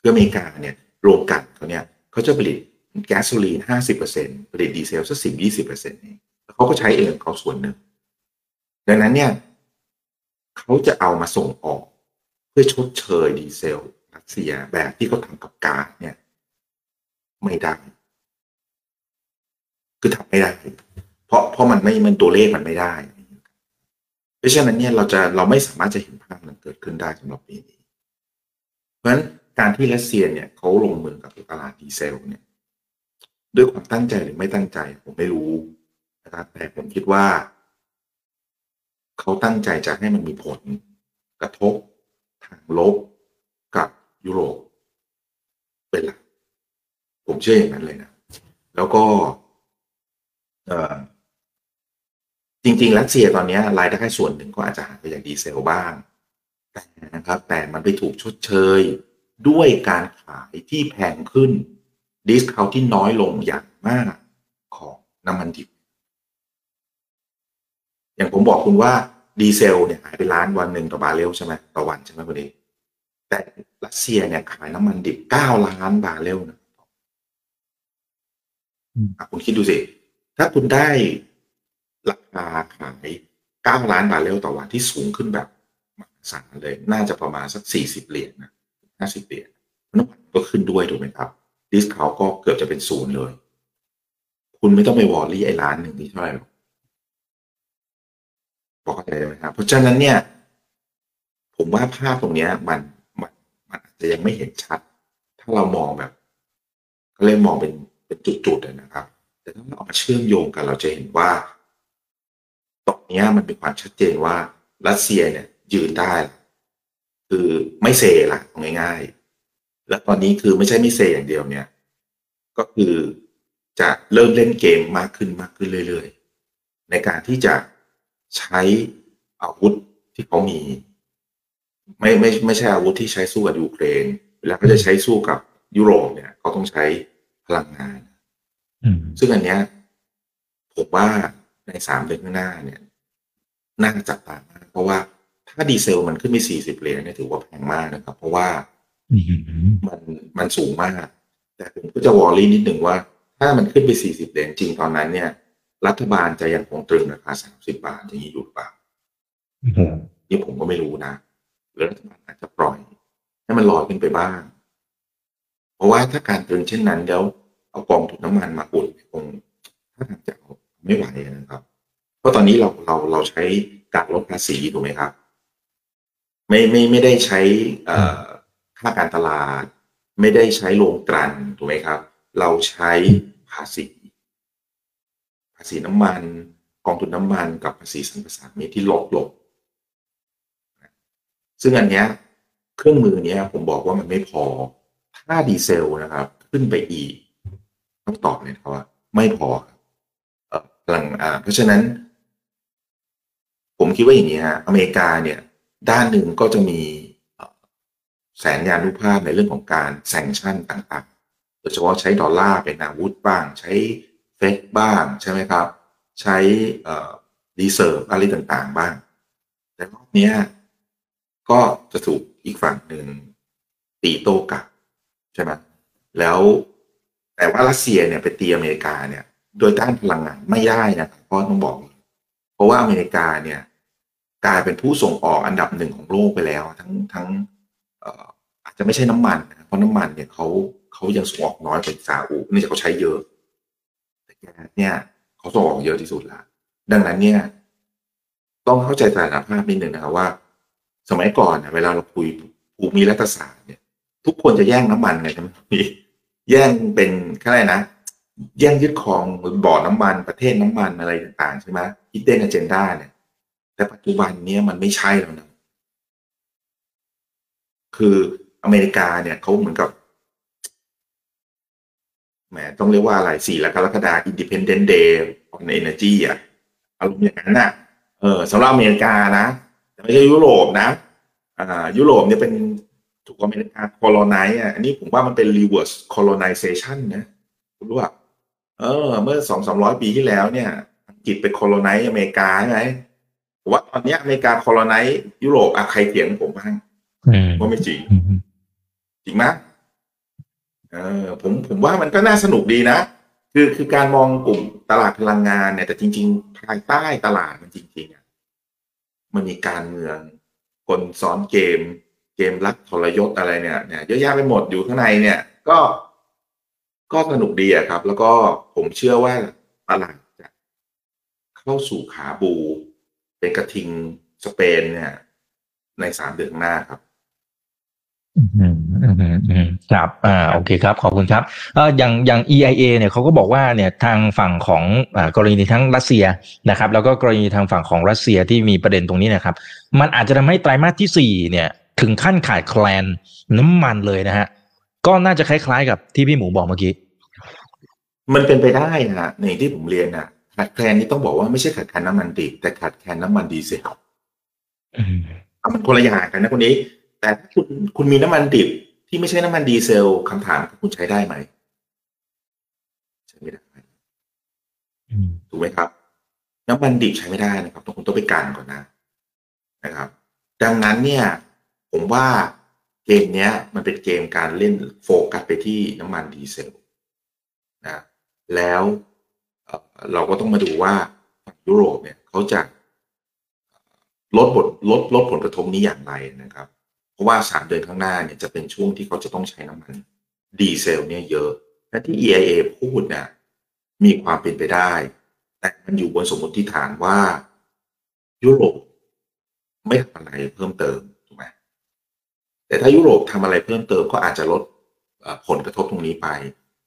คืออเมริกาเนี่ยโรงกลั่นเขาเนี่ยเขาจะผลิตแก๊สโซลีนห้าสิบเปอร์เซ็นผลิตดีเซลสักสิบยี่สิบเปอร์เซ็นต์เองแล้วเขาก็ใช้เองของเขาส่วนหนึ่ง ดังนั้นเนี่ยเขาจะเอามาส่งออกเพื่อชดเชยดีเซลรัสเซียแบบที่เขาทำกับก๊าซเนี่ยไม่ได้คือทำไม่ได้ เพราะเพราะมันไม่มันตัวเลขมันไม่ได้ เพราะฉะนั้นเนี่ยเราจะเราไม่สามารถจะเห็นภาพมันเกิดขึ้นได้สำหรับปีนี้ เพราะฉะนั้นการที่รัสเซียเนี่ยเขาลงมือกับตลาดดีเซลเนี่ยด้วยความตั้งใจหรือไม่ตั้งใจ ผมไม่รู้นะครับแต่ผมคิดว่า เขาตั้งใจจะให้มันมีผลกระทบทางลบกับยุโรปเป็นหลักผมเชื่ออย่างนั้นเลยนะ แล้วก็ เออ จริงๆรัสเซียตอนนี้รายได้ส่วนหนึ่งก็อาจจะหายไปจากดีเซลบ้าง แต่นะครับ แต่มันไปถูกชดเชย ด้วยการขายที่แพงขึ้น discount ที่น้อยลงอย่างมากของน้ำมันดิบ อย่างผมบอกคุณว่าดีเซลเนี่ยหายไปล้านวันหนึ่งต่อบาร์เรลใช่ไหมต่อวันใช่ไหมคุณเอแต่รัสเซียเนี่ยขายน้ำมันดิบเก้าล้านบาร์เรลนะคุณคิดดูสิ ถ้าคุณได้ราคาขายเก้าล้านบาร์เรลต่อวันที่สูงขึ้นแบบมหาศาลเลย น่าจะประมาณสักสี่สิบเหรียญนะห้าสิบเหรียญน้ำมันก็ขึ้นด้วยถูกไหมครับ ดิสเขาก็เกือบจะเป็นศูนย์เลย คุณไม่ต้องไปวอรี่ไอ้ล้านหนึ่งนี่เท่าไหร่หรอกบอกอะไรไหมครับ เพราะฉะนั้นเนี่ย ผมว่าภาพตรงเนี้ยมันมันมันอาจจะยังไม่เห็นชัด ถ้าเรามองแบบก็เลยมองเป็นเป็นจุดๆนะครับ แต่ถ้าเราเอามาเชื่อมโยงกันเราจะเห็นว่า ตรงนี้มันเป็นความชัดเจนว่ารัสเซียเนี่ยยืนได้ คือไม่เซละง่ายๆ และตอนนี้คือไม่ใช่ไม่เซอย่างเดียวเนี่ย ก็คือจะเริ่มเล่นเกมมากขึ้นมากขึ้นเรื่อยๆ ในการที่จะใช้อาวุธที่เขามี ไม่ไม่ไม่ใช่อาวุธที่ใช้สู้กับยูเครนเวลาเขาจะใช้สู้กับยุโรปเนี่ยเขาต้องใช้พลังงาน ซึ่งอันเนี้ยผมว่า ในสามเดือนข้างหน้าเนี่ยน่าจับตามากเพราะว่าถ้าดีเซลมันขึ้นไปสี่สิบเหรียญเนี่ยถือว่าแพงมากนะครับ เพราะว่าอืมมันมันสูงมาก แต่ผมก็จะวอรี่นิดหนึ่งว่า ถ้ามันขึ้นไป40เหรียญจริงตอนนั้นเนี่ย รัฐบาลจะยังคงตรึงราคา30บาทอย่างนี้อยู่หรือเปล่าโอ้โหนี่ผมก็ไม่รู้นะหรือรัฐบาลอาจจะปล่อย ให้มันลอยขึ้นไปบ้าง เพราะว่าถ้าการตรึงเช่นนั้นแล้วเอากองทุนน้ำมันมาอุดคงถ้าทางจะเอา ไม่ไหวนะครับ เพราะตอนนี้เราเราเราใช้การลดภาษีถูกไหมครับ ไม่ไม่ไม่ได้ใช้ค่าการตลาด ไม่ได้ใช้โรงกลั่นถูกไหมครับ เราใช้ภาษี ภาษีน้ำมัน กองทุนน้ำมันกับภาษีสรรพสามิตที่ลดลงซึ่งอันเนี้ยเครื่องมือเนี้ยผมบอกว่ามันไม่พอ ถ้าดีเซลนะครับ ขึ้นไปอีกต้องตอบเลยครับว่าไม่พอครับ เพลังอ่าเพราะฉะนั้น ผมคิดว่าอย่างนี้ฮะอเมริกาเนี่ย ด้านหนึ่งก็จะมีแสนยานุภาพในเรื่องของการแซงชั่นต่างๆ โดยเฉพาะใช้ดอลลาร์เป็นอาวุธบ้าง ใช้เฟดบ้างใช่ไหมครับ ใช้เอ่อ reserve อะไรต่างๆบ้าง แต่รอบนี้ก็จะถูกอีกฝั่งหนึ่งตีโต้กลับใช่ไหมแล้วแต่ว่ารัสเซียเนี่ยไปตีอเมริกาเนี่ย โดยด้านพลังงานไม่ได้นะเพราะต้องบอก เพราะว่าอเมริกาเนี่ย กลายเป็นผู้ส่งออกอันดับหนึ่งของโลกไปแล้ว ทั้งทั้งอาจจะไม่ใช่น้ำมันนะเพราะน้ำมันเนี่ยเขาเขายังส่งออกน้อยกว่าซาอุเนื่องจากเขาใช้เยอะ แต่แกเนี่ยเขาส่งออกเยอะที่สุดละดังนั้นเนี่ย ต้องเข้าใจสถานภาพนิดหนึ่งนะครับว่า สมัยก่อนเนี่ยเวลาเราคุยภูมิรัฐศาสตร์เนี่ย ทุกคนจะแย่งน้ำมันไงใช่ไหมพี่แย่งเป็นอะไรนะ แย่งยึดครองบ่อน้ำมันประเทศน้ำมันอะไรต่างๆใช่ไหมฮิดเด้นอเจนดาเนี่ย แต่ปัจจุบันเนี้ยมันไม่ใช่แล้วนะคืออเมริกาเนี่ยเขาเหมือนกับแหมต้องเรียกว่าอะไรสี่กรกฎาคม Independent Day on Energy อะอารมณ์อย่างนั้นน่ะเออสำหรับอเมริกานะแต่ไม่ใช่ยุโรปนะอ่ายุโรปเนี่ยเป็นถูกอเมริกา colonize อะอันนี้ผมว่ามันเป็น reverse colonization นะคุณรู้ป่ะ เออ เมื่อสองสามร้อยปีที่แล้วเนี่ยอังกฤษไป colonize อเมริกาใช่ไหมผมว่าตอนเนี้ยอเมริกา colonize ยุโรปอะใครเถียงผมบ้างอืมว่าไม่จริงอืมจริงไหมเออผมผมว่ามันก็น่าสนุกดีนะ คือคือการมองกลุ่มตลาดพลังงานเนี่ยแต่จริง ๆ ภายใต้ตลาดมันจริงๆอะมันมีการเมือง คนซ้อนเกม เกมรักทรยศอะไรเนี่ยเนี่ยเยอะแยะไปหมดอยู่ข้างในเนี่ย ก็ ก็สนุกดีอะครับ แล้วก็ผมเชื่อว่าตลาดจะเข้าสู่ขาบู เป็นกระทิงสเปนเนี่ย ในสามเดือนหน้าครับอืมอืมอืมอืมครับอ่าโอเคครับ ขอบคุณครับเอ่ออย่างอย่าง EIA เนี่ยเขาก็บอกว่าเนี่ยทางฝั่งของอ่ากรณีทั้งรัสเซียนะครับ แล้วก็กรณีทางฝั่งของรัสเซียที่มีประเด็นตรงนี้นะครับ มันอาจจะทำให้ไตรมาสที่สี่เนี่ย ถึงขั้นขาดแคลนน้ำมันเลยนะฮะ ก็น่าจะคล้ายๆกับที่พี่หมูบอกเมื่อกี้มันเป็นไปได้นะในที่ผมเรียนนะขาดแคลนนี่ต้องบอกว่าไม่ใช่ขาดแคลนน้ำมันดิบแต่ขาดแคลนน้ำมันดีเซลอืมอะมันคนละอย่างกันนะคนนี้ แต่ถ้าคุณคุณมีน้ำมันดิบที่ไม่ใช่น้ำมันดีเซลคำถามคือคุณใช้ได้ไหมใช้ไม่ได้อืมถูกไหมครับ น้ำมันดิบใช้ไม่ได้นะครับต้องคุณต้องไปกันก่อนนะนะครับ ดังนั้นเนี่ย ผมว่า เกมเนี้ยมันเป็นเกมการเล่นโฟกัสไปที่น้ำมันดีเซลนะแล้วเราก็ต้องมาดูว่ายุโรปเนี่ยเขาจะลดบทลดลดผลกระทบนี้อย่างไรนะครับ เพราะว่าสามเดือนข้างหน้าเนี่ยจะเป็นช่วงที่เขาจะต้องใช้น้ำมันดีเซลเนี่ยเยอะและที่ EIA พูดเนี่ยมีความเป็นไปได้ แต่มันอยู่บนสมมติฐานว่ายุโรปไม่ทำอะไรเพิ่มเติม แต่ถ้ายุโรปทำอะไรเพิ่มเติมก็อาจจะลดผลกระทบตรงนี้ไป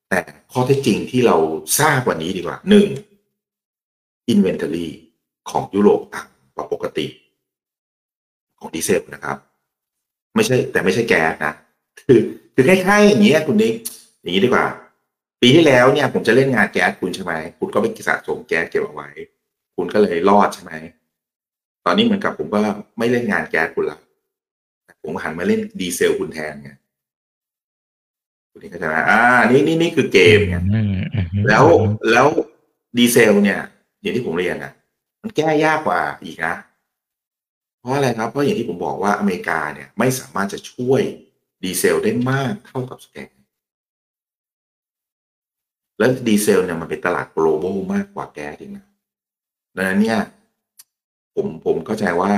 แต่ข้อเท็จจริงที่เราทราบวันนี้ดีกว่าหนึ่ง inventory ของยุโรปต่ำกว่าปกติ ของดีเซลนะครับ ไม่ใช่แต่ไม่ใช่แก๊สนะคือคือคล้ายๆอย่างนี้ยคุณนิกอย่างนี้ดีกว่า ปีที่แล้วเนี่ย ผมจะเล่นงานแก๊สคุณใช่ไหมคุณก็ไปสะสมแก๊สเก็บเอาไว้ คุณก็เลยรอดใช่ไหมตอนนี้เหมือนกับผมก็ไม่เล่นงานแก๊สคุณละ ผมหันมาเล่นดีเซลคุณแทนไงคุณนิกเข้าใจไหมอ่า นี่นี่นี่คือเกมไงอืมอืมแล้วแล้วดีเซล เนี่ย อย่างที่ผมเรียนนะมันแก้ยากกว่าอีกนะเพราะอะไรครับ เพราะอย่างที่ผมบอกว่าอเมริกาเนี่ยไม่สามารถจะช่วยดีเซลได้มากเท่ากับสแกนแล้วดีเซล เนี่ยมันเป็นตลาด global มากกว่าแก๊สอีกนะดังนั้นเนี่ย ผมผมเข้าใจว่า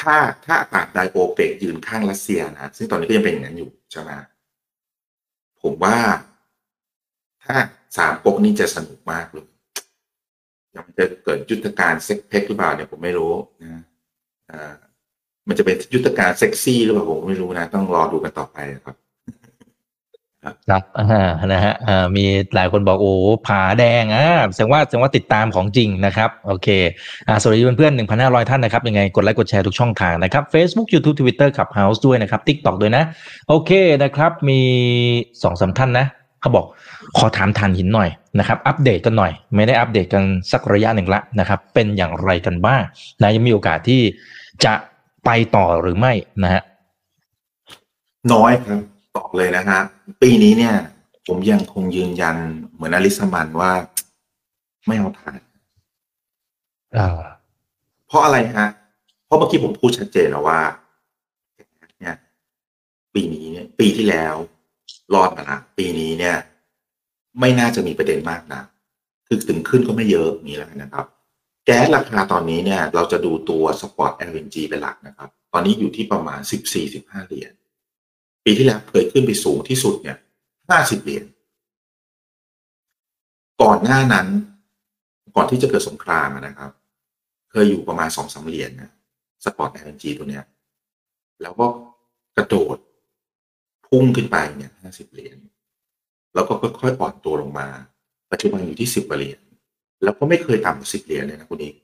ถ้าถ้าตราบใดโอเปกยืนข้างรัสเซียนะซึ่งตอนนี้ก็ยังเป็นอย่างนั้นอยู่ใช่ไหมผมว่า ถ้าสามก๊กนี้จะสนุกมากเลยยังจะเกิดยุทธการเซ็กเพกหรือเปล่าเนี่ยผมไม่รู้นะอ่ามันจะเป็นยุทธการเซ็กซี่หรือเปล่าผมไม่รู้นะ ต้องรอดูกันต่อไปครับ ครับอ่านะฮะมีหลายคนบอกโอ้ผาแดงอ่าแสดงว่าแสดงว่าติดตามของจริงนะครับ โอเคอ่าสวัสดีเพื่อนๆ1,500ท่านนะครับ ยังไงกดไลค์กดแชร์ทุกช่องทางนะครับ Facebook YouTube Twitter Clubhouse ด้วยนะครับ TikTok ด้วยนะ โอเคนะครับ มีสองสามท่านนะเขาบอกขอถามทานหินหน่อยนะครับอัปเดตกันหน่อย ไม่ได้อัปเดตกันสักระยะหนึ่งละนะครับ เป็นอย่างไรกันบ้างนะยังมีโอกาสที่จะไปต่อหรือไม่นะฮะน้อยครับ บอกเลยนะฮะปีนี้เนี่ย ผมยังคงยืนยันเหมือนอลิสมันว่า ไม่เอาถ่านอ่าเพราะอะไรฮะ เพราะเมื่อกี้ผมพูดชัดเจนแล้วว่าเนี่ย ปีนี้เนี่ย ปีที่แล้ว รอดมาละปีนี้เนี่ย ไม่น่าจะมีประเด็นมากนะคือถึงขึ้นก็ไม่เยอะนี่แหละนะครับ แก๊สราคาตอนนี้เนี่ย เราจะดูตัวสปอร์ต LNG เป็นหลักนะครับ ตอนนี้อยู่ที่ประมาณ 14-15 เหรียญ ปีที่แล้วเคยขึ้นไปสูงที่สุดเนี่ย50เหรียญก่อนหน้านั้น ก่อนที่จะเกิดสงครามนะครับ เคยอยู่ประมาณสองสาเหรียญนะสปอร์ต LNG ตัวเนี้ย แล้วก็กระโดดพุ่งขึ้นไปเนี่ย50เหรียญแล้วก็ค่อยๆอ่อนตัวลงมา ปัจจุบันอยู่ที่10เหรียญแล้วก็ไม่เคยต่ำกว่า10เหรียญเลยนะคุณเอก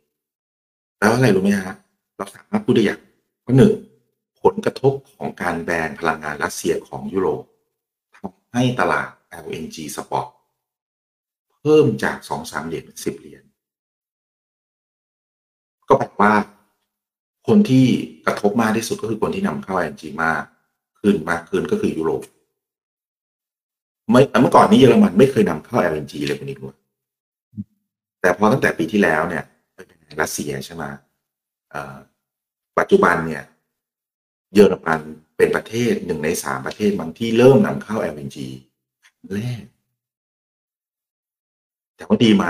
แล้วอะไรรู้ไหมฮะเราสามารถพูดได้อย่างข้อหนึ่ง ผลกระทบของการแบนพลังงานรัสเซียของยุโรปทำให้ตลาด LNG สปอร์ตเพิ่มจาก2-3เหรียญเป็น10เหรียญก็แปลว่า คนที่กระทบมากที่สุดก็คือคนที่นำเข้า LNG มากขึ้นมากขึ้นก็คือยุโรปเมื่อเมื่อก่อนนี้เยอรมันไม่เคยนำเข้า LNG เลยคุณนิกว่าแต่พอตั้งแต่ปีที่แล้วเนี่ยรัสเซียใช่ไหมปัจจุบันเนี่ย เยอรมันเป็นประเทศหนึ่งในสามประเทศบางที่เริ่มนำเข้า LNG แรก แต่ว่าดีไหม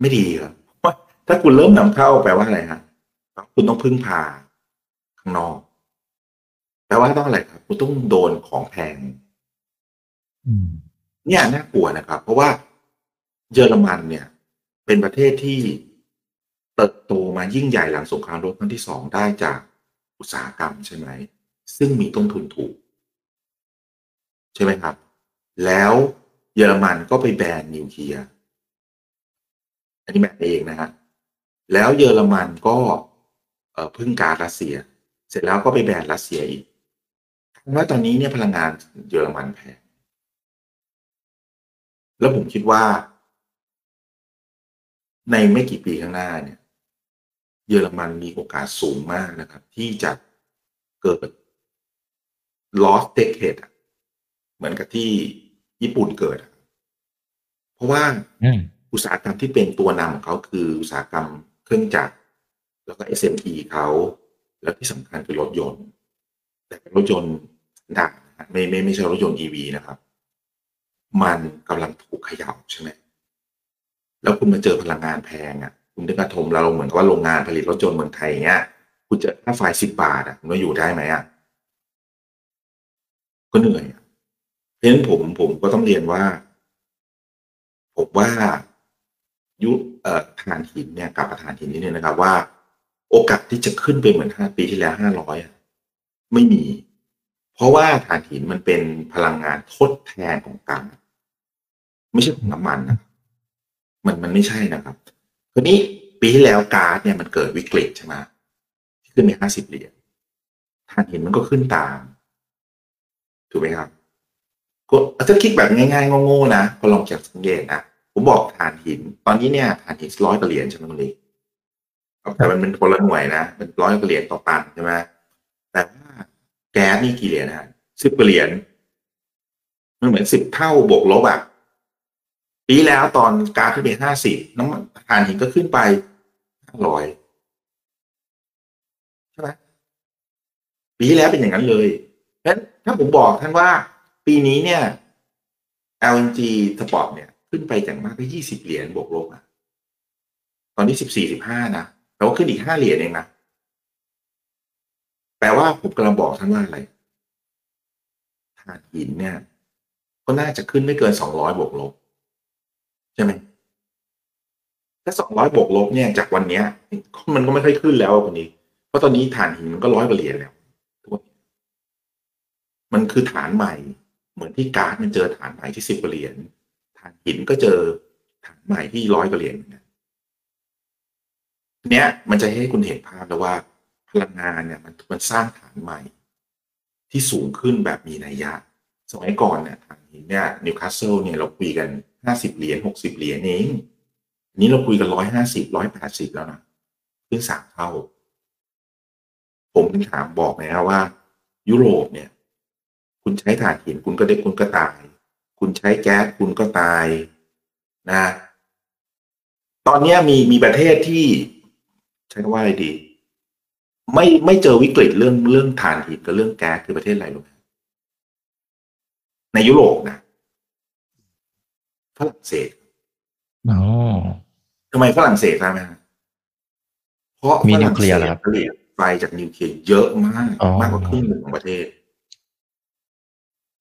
ไม่ดีครับเพราะถ้าคุณเริ่มนำเข้าแปลว่าอะไรฮะคุณต้องพึ่งพาข้างนอกแปลว่าต้องอะไรครับ คุณต้องโดนของแพงอืมเนี่ยน่ากลัวนะครับ เพราะว่าเยอรมันเนี่ย เป็นประเทศที่เติบโตมายิ่งใหญ่หลังสงครามโลกครั้งที่สองได้จาก อุตสาหกรรมใช่ไหม ซึ่งมีต้นทุนถูก ใช่ไหมครับ แล้วเยอรมันก็ไปแบนนิวเคลียร์อันนี้แบนเองนะฮะแล้วเยอรมันก็เพึ่งการรัสเซีย เสร็จแล้วก็ไปแบนรัสเซียอีกว่าตอนนี้เนี่ยพลังงานเยอรมันแพงแล้วผมคิดว่า ในไม่กี่ปีข้างหน้าเนี่ย เยอรมันมีโอกาสสูงมากนะครับ ที่จะเกิด lost decade อะเหมือนกับที่ญี่ปุ่นเกิดอะเพราะว่าอืมอุตสาหกรรมที่เป็นตัวนำของเขาคืออุตสาหกรรมเครื่องจักร แล้วก็ SME เขาแล้วที่สำคัญคือรถยนต์ แต่เป็นรถยนต์ดักนะฮะไม่ไม่ไม่ใช่รถยนต์ EV นะครับ มันกำลังถูกเขย่าใช่ไหมแล้วคุณมาเจอพลังงานแพงอะ คุณได้กระทมเราเหมือนกับว่าโรงงานผลิตรถยนต์เมืองไทยเงี้ยคุณจอค่าไฟสิบบาทอะคุณอยู่ได้ไหมอะก็เหนื่อยเพราะฉะนั้นผมผมก็ต้องเรียนว่า ผมว่ายุเอ่อฐานหินเนี่ยกับฐานหินนี่เนี่ยนะครับว่า โอกาสที่จะขึ้นไปเหมือนห้าปีที่แล้วห้าร้อยอะไม่มี เพราะว่าถ่านหินมันเป็นพลังงานทดแทนของก๊าซไม่ใช่ของน้ำมันนะมันมันไม่ใช่นะครับ ทีนี้ปีที่แล้วก๊าซเนี่ยมันเกิดวิกฤตใช่ไหมที่ขึ้นไปห้าสิบเหรียญถ่านหินมันก็ขึ้นตาม ถูกไหมครับก็ถ้าคิดแบบง่ายๆโง่ๆนะก็ลองจากสังเกตนะผมบอกถ่านหิน ตอนนี้เนี่ยถ่านหินร้อยกว่าเหรียญใช่ไหมคุณลิแต่มันเป็นคนละหน่วยนะเป็นร้อยกว่าเหรียญต่อตันใช่ไหมแต่ว่าแก๊สนี่กี่เหรียญนะสิบกว่าเหรียญมันเหมือนสิบเท่าบวกลบอะ ปีแล้วตอนก๊าซขึ้นไปห้าสิบน้ำมันถ่านหินก็ขึ้นไปห้าร้อยใช่ไหมปีที่แล้วเป็นอย่างนั้นเลยเพราะฉะนั้นถ้าผมบอกท่านว่า ปีนี้เนี่ย LNG สปอร์ตเนี่ย ขึ้นไปจากมากไปยี่สิบเหรียญบวกลบอะตอนนี้สิบสี่สิบห้านะแต่ว่าขึ้นอีกห้าเหรียญเองนะแปลว่าผมกำลังบอกท่านว่าอะไรถ่านหินเนี่ย ก็น่าจะขึ้นไม่เกินสองร้อยบวกลบ ใช่ไหมถ้าสองร้อยบวกลบเนี่ยจากวันเนี้ย มันก็ไม่ค่อยขึ้นแล้วคนนี้ เพราะตอนนี้ถ่านหินมันก็ร้อยกว่าเหรียญแล้วทุกวันมันคือฐานใหม่ เหมือนที่แก๊สมันเจอฐานใหม่ที่สิบกว่าเหรียญถ่านหินก็เจอฐานใหม่ที่ร้อยกว่าเหรียญเนี่ยเนี้ยมันจะให้คุณเห็นภาพแล้วว่าพลังงานเนี่ยมันมันสร้างฐานใหม่ ที่สูงขึ้นแบบมีนัยยะ สมัยก่อนเนี่ยถ่านหินเนี่ยนิวคาสเซิลเนี่ยเราคุยกัน ห้าสิบเหรียญหกสิบเหรียญเองอันนี้เราคุยกันร้อยห้าสิบร้อยแปดสิบแล้วนะขึ้นสามเท่า ผมถึงถามบอกนะว่า ยุโรปเนี่ย คุณใช้ถ่านหินคุณก็ได้คุณก็ตาย คุณใช้แก๊สคุณก็ตายนะ ตอนนี้มีมีประเทศที่ใช้คำว่าอะไรดี ไม่ไม่เจอวิกฤตเรื่องเรื่องถ่านหินกับเรื่องแก๊สคือประเทศอะไรรู้ไหมในยุโรปนะ ฝรั่งเศสอ๋อทำไมฝรั่งเศสทราบไหมฮะเพราะมีฝนิรั่วงเคลีเศยร์สเหรอครับผลิตไฟจากนิวเคลียร์เยอะมากอ๋อมากกว่าครึ่งหนึ่งของประเทศ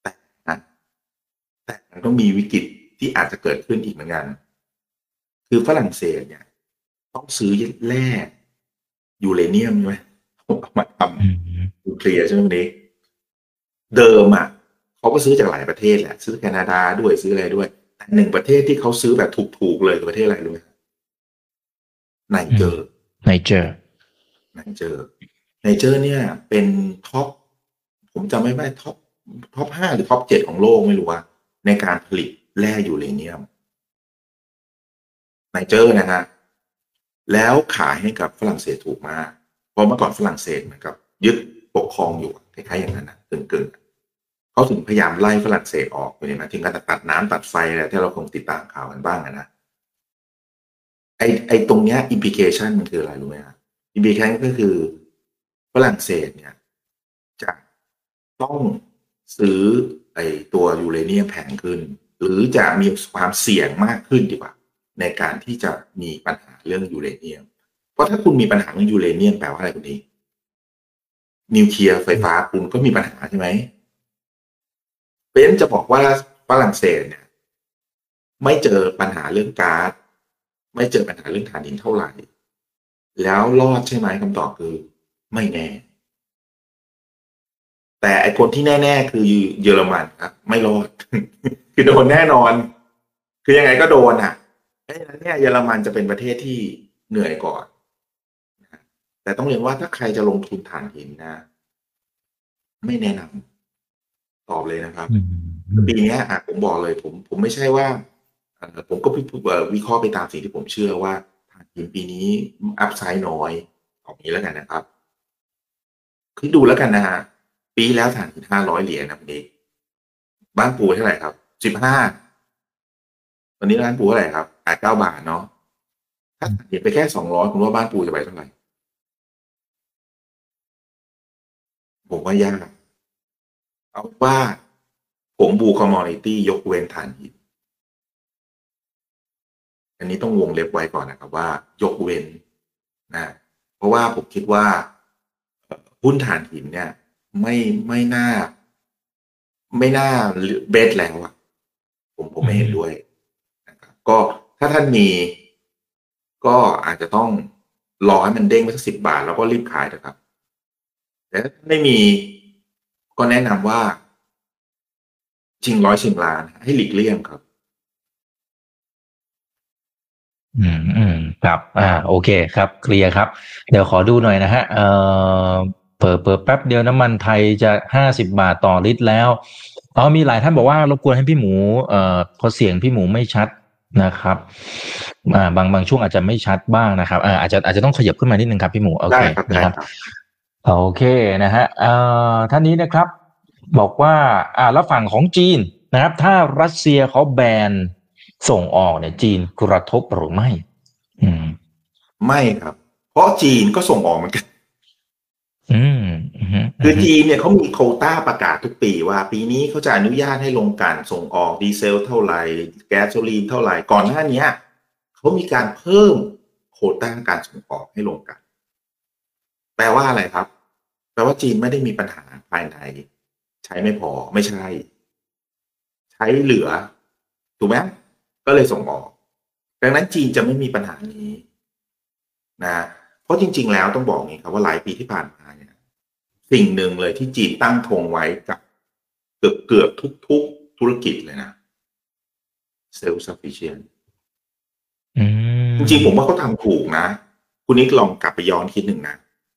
แต่นะแต่มันก็มีวิกฤตที่อาจจะเกิดขึ้นอีกเหมือนกัน คือฝรั่งเศสเนี่ย ต้องซื้อแร่ยูเรเนียมใช่ไหมเอามาทอืมำนิวเคลียร์ใช่ไหมวันนี้ เดิมอะเขาก็ซื้อจากหลายประเทศแหละ ซื้อแคนาดาด้วยซื้ออะไรด้วย แต่หนึ่งประเทศที่เขาซื้อแบบถูกๆเลยคือประเทศอะไรรู้ไหมไนเจอร์ไนเจอร์ไนเจอร์ไนเจอร์เนี่ย เป็น top ผมจำไม่ได้ top top ห้าหรือ top เจ็ดของโลกไม่รู้ว่า ในการผลิตแร่ยูเรเนียมไนเจอร์นะฮะแล้วขายให้กับฝรั่งเศสถูกมาก เพราะเมื่อก่อนฝรั่งเศสเหมือนกับ ยึดปกครองอยู่คล้ายๆอย่างนั้นนะกึ่งๆ เขาถึงพยายามไล่ฝรั่งเศสออกไปเลยนะถึงการตัดน้ำตัดไฟอะไรที่เราคงติดตามข่าวกันบ้างนะไอไอตรงเนี้ยอิมพิเคชันมันคืออะไรรู้ไหมครับอิมพิเคชันก็คือฝรั่งเศสเนี่ยจะต้องซื้อไอตัวยูเรเนียมแพงขึ้น หรือจะมีความเสี่ยงมากขึ้นดีกว่า ในการที่จะมีปัญหาเรื่องยูเรเนียม เพราะถ้าคุณมีปัญหาเรื่องยูเรเนียมแปลว่าอะไรคุณนี้นิวเคลียร์ไฟฟ้าคุณก็มีปัญหาใช่ไหม เป็นจะบอกว่าฝรั่งเศสเนี่ย ไม่เจอปัญหาเรื่องกา๊าซไม่เจอปัญหาเรื่องถ่านหินเท่าไหร่ แล้วรอดใช่ไหมคำตอบคือ ไม่แน่ แต่ไอคนที่แน่ ๆ คือเยอรมันครับ ไม่รอด คือโดนแน่นอน คือยังไงก็โดนอะเพราะฉะนั้นเนี่ยเยอรมันจะเป็นประเทศที่เหนื่อยก่อนแต่ต้องเรียนว่าถ้าใครจะลงทุนถ่านหินนะ ไม่แนะนำ ตอบเลยนะครับอืมปีเนี้ยอะผมบอกเลย ผมผมไม่ใช่ว่าเอ่อผมก็พิเอ่อวิเคราะห์ไปตามสิ่งที่ผมเชื่อว่าทางทีมปีนี้อัพไซด์น้อยออกนี้แล้วกันนะครับคือดูแล้วกันนะฮะปีแล้วฐานหินห้าร้อยเหรียญนะวันนี้บ้านปูเท่าไหร่ครับสิบห้าวันนี้ร้านปูเท่าไหร่ครับแปดเก้าบาทเนาะถ้าฐานหินไปแค่สองร้อยคุณว่าบ้านปูจะไปเท่าไหร่ผมว่ายาก เอาว่าผมบูคอมมอนิตี้ยกเว้นฐานหิน อันนี้ต้องวงเล็บไว้ก่อนนะครับว่า ยกเว้นนะ เพราะว่าผมคิดว่าหุ้นฐานหินเนี่ย ไม่ไม่น่า ไม่น่าเบสแล้วอะผมผมไม่เห็นด้วยนะครับก็ถ้าท่านมี ก็อาจจะต้องรอให้มันเด้งไปสักสิบบาท แล้วก็รีบขายนะครับ แต่ไม่มี ก็แนะนำว่าชิงร้อยชิงล้าน ให้หลีกเลี่ยงครับอืมอืมครับ อ่า โอเคครับ เคลียร์ครับ เดี๋ยวขอดูหน่อยนะฮะ เอ่อเปิดเปิดแป๊บเดียวน้ำมันไทยจะห้าสิบาทต่อลิตรแล้วอ๋อมีหลายท่านบอกว่ารบกวนให้พี่หมู เอ่อพอเสียงพี่หมูไม่ชัดนะครับ อ่า บางบางช่วงอาจจะไม่ชัดบ้างนะครับ อ่าอาจจะอาจจะต้องขยับขึ้นมานิดนึงครับพี่หมูโอได้เคครับนะได้ครับครับ โอเคนะฮะเอ่อท่านนี้นะครับ บอกว่าอ่าแล้วฝั่งของจีนนะครับ ถ้ารัสเซียเขาแบนส่งออกเนี่ย จีนกระทบหรือไม่ อืม ไม่ครับ เพราะจีนก็ส่งออกเหมือนกันอืมอืมคือจีนเนี่ยเขามีโควต้าประกาศทุกปีว่าปีนี้เขาจะอนุญาตให้ลงการส่งออกดีเซลเท่าไหร่ แก๊สโซลีนเท่าไหร่ ก่อนหน้านี้เขามีการเพิ่มโควต้าการส่งออกให้ลงกัน แปลว่าอะไรครับแป ลว่าจีนไม่ได้มีปัญหาภายใน ใช้ไม่พอไม่ใช่ ใช้เหลือ ถูกไหมก็เลยส่งออก ดังนั้นจีนจะไม่มีปัญหานี้นะเพราะจริง ๆ แล้วต้องบอกงี้ครับว่าหลายปีที่ผ่านมาเนี่ยสิ่งหนึ่งเลยที่จีนตั้งธงไว้กับเกือบเกือบทุก ๆ ธุรกิจเลยนะ self sufficient อืมจริงๆผมว่าเขาทำถูกนะ คุณนิกลองกลับไปย้อนคิดหนึ่งนะ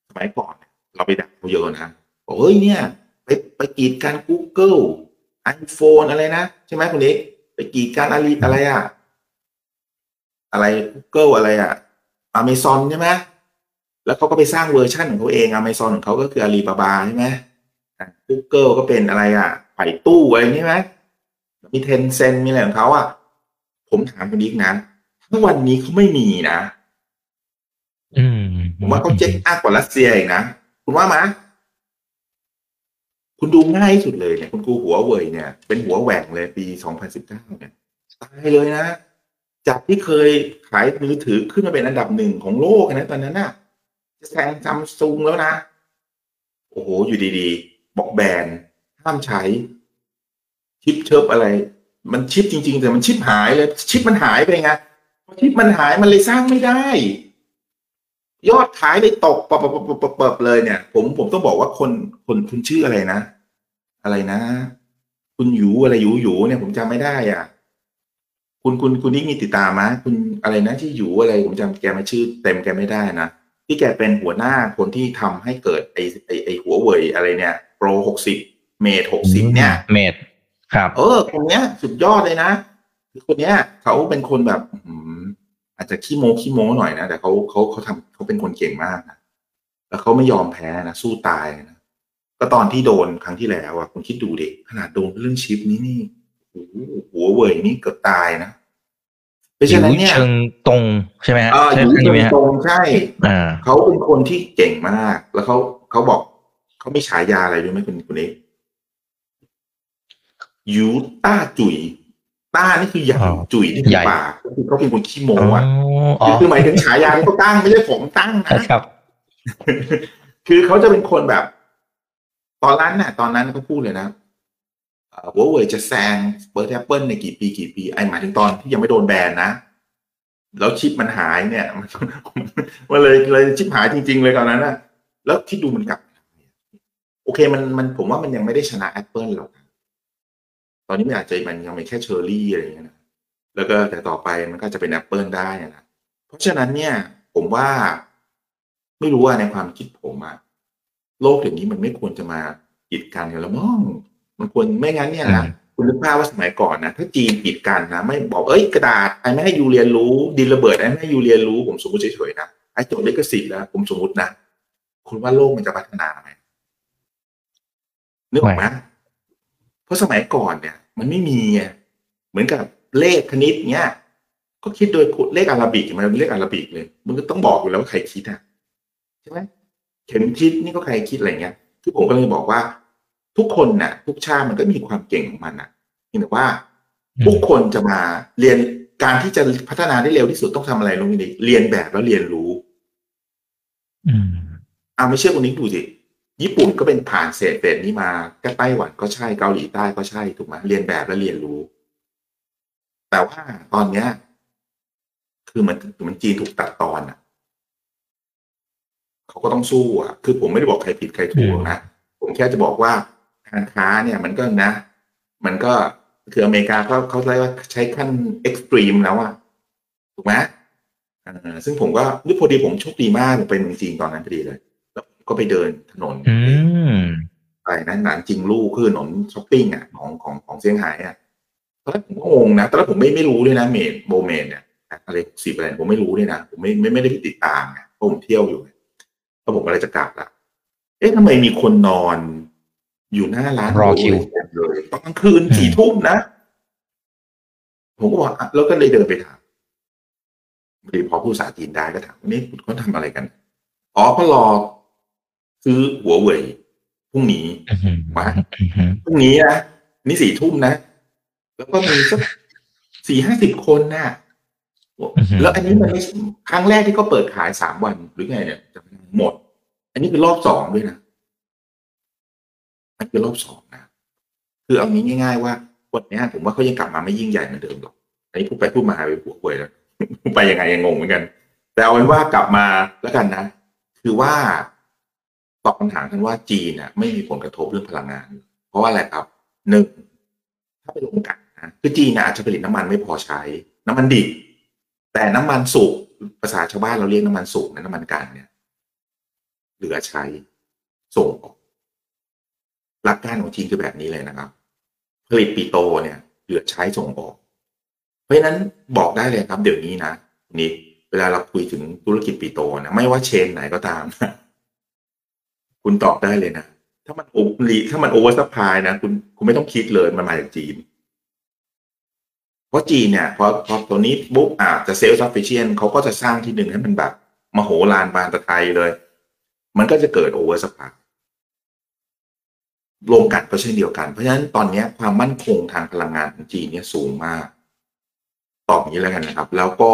สมัยก่อน เนี่ยเราไปดักเขาเยอะนะบอกเฮ้ยเนี่ย ไปไปกีดการ Google iPhone อะไรนะ ใช่ไหมคุณนิกไปกีดการอะไรอะไรอะอะไร Google อะไรอะ Amazon ใช่ไหมแล้วเขาก็ไปสร้างเวอร์ชันของเขาเอง Amazon ของเขาก็คือ Alibaba ใช่ไหมอะ Google ก็เป็นอะไรอะไผ่ตู้อะไรนี่ไหมมี Tencent มีอะไรของเขาอะผมถามคุณนิกนะถ้าวันนี้เขาไม่มีนะ อืมผมว่าเขาเจ๊งอักกว่ารัสเซียอีกนะ คุณว่ามยคุณดูง่ายที่สุดเลยเนี่ย คุณกูหัวเว่ยเนี่ย เป็นหัวแหว่งเลยปี2019เก้าเนี่ยตายเลยนะ จากที่เคยขายมือถือขึ้นมาเป็นอันดับหนึ่งของโลกนะตอนนั้นน่ะ จะแซงซัมซุงแล้วนะ โอ้โห อยู่ดีๆ บอกแบน ห้ามใช้ ชิปเชิบอะไร มันชิปจริง ๆ แต่มันชิปหายเลย ชิปมันหายไปไงพอชิปมันหายมันเลยสร้างไม่ได้ ยอดขายเลยตกปบปบปบปบปบเลยเนี่ย ผมผมต้องบอกว่าคนคนคุณชื่ออะไรนะ อะไรนะ คุณหยูอะไรหยูหยูเนี่ยผมจำไม่ได้อะ คุณคุณคุณนี่มีติดตามไหมคุณอะไรนะที่หยูอะไร ผมจำแกไม่ชื่อ เต็มแกไม่ได้นะที่แกเป็นหัวหน้าคนที่ทำให้เกิดไอไอไอหัวเว่ยอะไรเนี่ยโปรหกสิบเมทหกสิบเนี่ย เมดครับ เออคนเนี้ย สุดยอดเลยนะคือคนเนี้ย เขาเป็นคนแบบ อืมอาจจะขี้โม้ขี้โม้หน่อยนะแต่เขาเขาเขาทำเขาเป็นคนเก่งมากนะแล้วเขาไม่ยอมแพ้นะสู้ตายนะก็ตอนที่โดนครั้งที่แล้วอะคุณคิดดูดิขนาดโดนเรื่องชิปนี้นี่โอ้โหหัวเว่ยนี่เกือบตายนะเพราะฉะนั้นเนี่ยเชิงตรงใช่ไหมฮะเออใช่อยู่อันนี้ไหมฮะตรงๆใช่อ่าเขาเป็นคนที่เก่งมาก แล้วเขาเขาบอกเขาไม่ฉายาอะไรรู้ไหมคุณคุณเอกยูต้าจุย ต้านี่คือใหญ่อ๋อจุยนี่คืใหอญ่ปากก็คือเขาเป็นคนขี้โม้อ๋ออะอ๋อคือคือหมายถึงฉายาที่เขาตั้งไม่ใช่ผมตั้งนะครับ คือเขาจะเป็นคนแบบ ตอนนั้นน่ะ ตอนนั้นเขาพูดเลยนะหัวเว่ยจะแซงเปิดแอปเปิลในกี่ปีกี่ปีไอหมายถึงตอนที่ยังไม่โดนแบนนะ แล้วชิปมันหายเนี่ยมันมันเลยเลยชิปหายจริง ๆ เลยตอนนั้นนะแล้วที่ดูมันกลับ โอเคมันมันผมว่ามันยังไม่ได้ชนะ Apple หรอกนะต อนนี้มันอาจจะมันยังเป็นแค่เชอร์รี่อะไรอย่างเงี้ยนะแล้วก็แต่ต่อไปมันก็จะเป็น Apple ได้นะเพราะฉะนั้นเนี่ย ผมว่าไม่รู้ว่าในความคิดผมอะโลกอย่างนี้มันไม่ควรจะมากีดกันกันแล้วมั้งมันควรไม่งั้นเนี่ยนะอืมคุณนึกภาพว่าสมัยก่อนนะถ้าจีนกีดกันนะไม่บอกเอ้ยกระดาษไอ้ไม่ให้ยูเรียนรู้ดินระเบิดไอ้ไม่ให้ยูเรียนรู้ผมสมมติเฉยๆนะไอ้จดลิขสิทธิ์แล้วผมสมมตินะคุณว่าโลกมันจะพัฒนาไหมนึกออกไหมเพราะสมัยก่อนเนี่ย มันไม่มีไงเหมือนกับเลขคณิตเนี้ยก็คิดโดยเลขอาราบิกมันเป็นเลขอาราบิกเลย มันก็ต้องบอกอยู่แล้วว่าใครคิดอะใช่ไหมเข็มทิศนี่ก็ใครคิดอะไรเงี้ยคือผมก็เลยบอกว่า ทุกคนน่ะ ทุกชาติมันก็มีความเก่งของมันน่ะเพียงแต่ว่า ทุกคนจะมาเรียนการที่จะพัฒนาได้เร็วที่สุดต้องทำอะไรลงนี้เรียนแบบแล้วเรียนรู้ อืมอ่าไม่เชื่อคนนี้ดูสิ ญี่ปุ่นก็เป็นผ่านเศษเศษนี้มาก็ไต้หวันก็ใช่เกาหลีใต้ก็ใช่ถูกไหมเรียนแบบแล้วเรียนรู้ แต่ว่าตอนเนี้ย คือมันคือมันจีนถูกตัดตอนอะเขาก็ต้องสู้อะ คือผมไม่ได้บอกใครผิดใครถูกนะผมแค่จะบอกว่าการค้าเนี่ย มันก็นะ มันก็คืออเมริกาเขาเขาเรียกว่าใช้ขั้น extreme แล้วอะถูกไหมอ่าซึ่งผมก็ด้วยพอดีผมโชคดีมากผมไปเมืองจีนตอนนั้นพอดีเลยแล้วผม ก็ไปเดินถนนอืมอะไรนะหนานจิงลู่คือถนนช้อปปิ้งอะของของของเซี่ยงไฮ้อะตอนแรกผมก็งงนะตอนแรกผมไม่ไม่รู้ด้วยนะเมดโบเมดเนี่ยอะไรสิบอะไรผมไม่รู้ด้วยนะผมไม่ไม่ไม่ได้ไปติดตามไงเพราะผมเที่ยวอยู่แล้วผมอะไรจะกลับละเอ๊ะทำไมมีคนนอนอยู่หน้าร้านรอคิวเลยตอนกลางคืนสี่ทุ่มนะ ผมก็บอกอะแล้วก็เลยเดินไปถามพอดีพอผู้ภาษาจีนได้ก็ถามนี่เขาทำอะไรกัน อ๋อเขารอ ซื้อหัวเว่ยพรุ่งนี้อือหือมาอือหือพรุ่งนี้นะนี่สี่ทุ่มนะ แล้วก็มีสักสี่ห้าสิบคนน่ะแล้วอันนี้มันไม่ใช่ครั้งแรกที่เขาเปิดขายสามวันหรือไงเนี่ยจะหมด อันนี้คือรอบสองด้วยนะอันคือรอบสองนะคือเอางี้ง่าย ๆ ว่าวันเนี้ยผมว่าเขายังกลับมาไม่ยิ่งใหญ่เหมือนเดิมหรอกอันนี้พูดไปพูดมาไปหัวควยแล้วไปยังไงยังงงเหมือนกัน แต่เอาเป็นว่ากลับมาแล้วกันนะ คือว่า ตอบคำถามกันว่าจีนน่ะไม่มีผลกระทบเรื่องพลังงาน เพราะว่าอะไรครับหนึ่งถ้าไปลงกันนะคือจีนน่ะอาจจะผลิตน้ำมันไม่พอใช้ น้ำมันดิบแต่น้ำมันสุกภาษาชาวบ้านเราเรียกน้ำมันสุกนะน้ำมันกันเนี่ย เหลือใช้ส่งออกหลักการของจีนคือแบบนี้เลยนะครับ ผลิตปีโตเนี่ย เหลือใช้ส่งออก เพราะฉะนั้นบอกได้เลยครับ เดี๋ยวนี้นะนี่เวลาเราคุยถึงธุรกิจปีโตนะไม่ว่าเชนไหนก็ตาม คุณตอบได้เลยนะ ถ้ามันโอลีถ้ามัน oversupply นะ คุณคุณไม่ต้องคิดเลยมันมาจากจีน เพราะจีนเนี่ยพอพอตัวนี้ปุ๊บอาจจะ self-sufficient เขาก็จะสร้างที่หนึ่งให้มันแบบมโหฬารบานตะไทเลย มันก็จะเกิด oversupply รวมกันก็เช่นเดียวกัน เพราะฉะนั้นตอนนี้ความมั่นคงทางพลังงานของจีนเนี่ยสูงมาก ตอบอย่างนี้แล้วกันนะครับ แล้วก็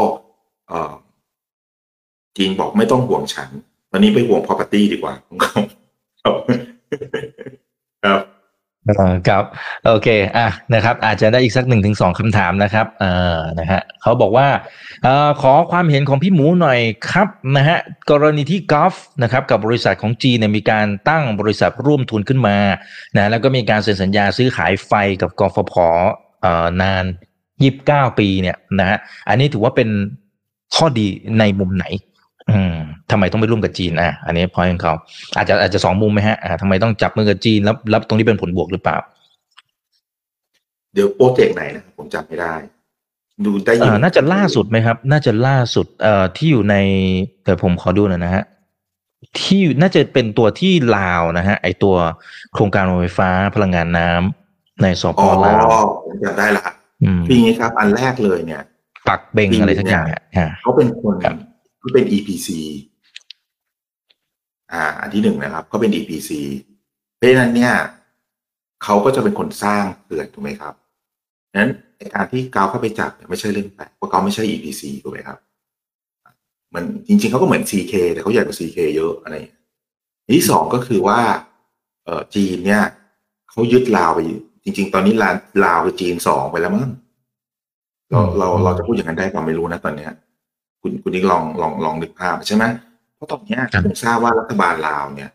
จีนบอกไม่ต้องห่วงฉัน ตอนนี้ไปห่วง property ดีกว่าครับครับครับ โอเค อะ นะครับ อาจจะได้อีกสักหนึ่งถึงสองคำถามนะครับ เอ่อ นะฮะเขาบอกว่าเอ่อขอความเห็นของพี่หมูหน่อยครับนะฮะ กรณีที่กอล์ฟนะครับ กับบริษัทของจีนเนี่ยมีการตั้งบริษัทร่วมทุนขึ้นมา นะ แล้วก็มีการเซ็นสัญญาซื้อขายไฟกับกฟผเอ่อนานยีิบเก้าปีเนี่ยนะฮะ อันนี้ถือว่าเป็นข้อดีในมุมไหน อืมทำไมต้องไปร่วมกับจีนอะอันนี้พอยของเขาอาจจะอาจจะสองมุมไหมฮะอ่าทำไมต้องจับมือกับจีนแล้วแล้วตรงนี้เป็นผลบวกหรือเปล่า เดี๋ยวโปรเจกต์ไหนนะครับผมจำไม่ได้ ดูได้ยิอ่าน่าจะล่าสุดไหมครับ น่าจะล่าสุดเอ่อที่อยู่ในแต่ผมขอดูหน่อยนะฮะที่น่าจะเป็นตัวที่ลาวนะฮะ ไอตัวโครงการโรงไฟฟ้าพลังงานน้ำในสปอ๋อลาวผมจำได้ละอืมคืออย่างนี้ครับ อันแรกเลยเนี่ย ปักเบงอะไรสักอย่างอะอ่าเขาเป็นคน ครับเป็น EPC อ่า อันที่หนึ่งนะครับเขาเป็น EPC เพราะฉะนั้นเนี่ยเขาก็จะเป็นคนสร้างเขื่อนถูกไหมครับนั้นการที่กาวเข้าไปจับเนี่ยไม่ใช่เรื่องแปลกเพราะเขาไม่ใช่ EPC ถูกไหมครับมันจริง ๆเขาก็เหมือน CK แต่เขาใหญ่กว่า CK เยอะอะไรที่สองก็คือว่าเออจีนเนี่ยเขายึดลาวไปจริง ๆ ตอนนี้ลาวลาวคือจีนสองไปแล้วมั้งเราเราเราจะพูดอย่างนั้นได้ก็ไม่รู้นะตอนเนี้ย คุณคุณนิกลองลองลองนึกภาพใช่ไหมเพราะตอนเนี้ยครับผมทราบว่ารัฐบาลลาวเนี่ย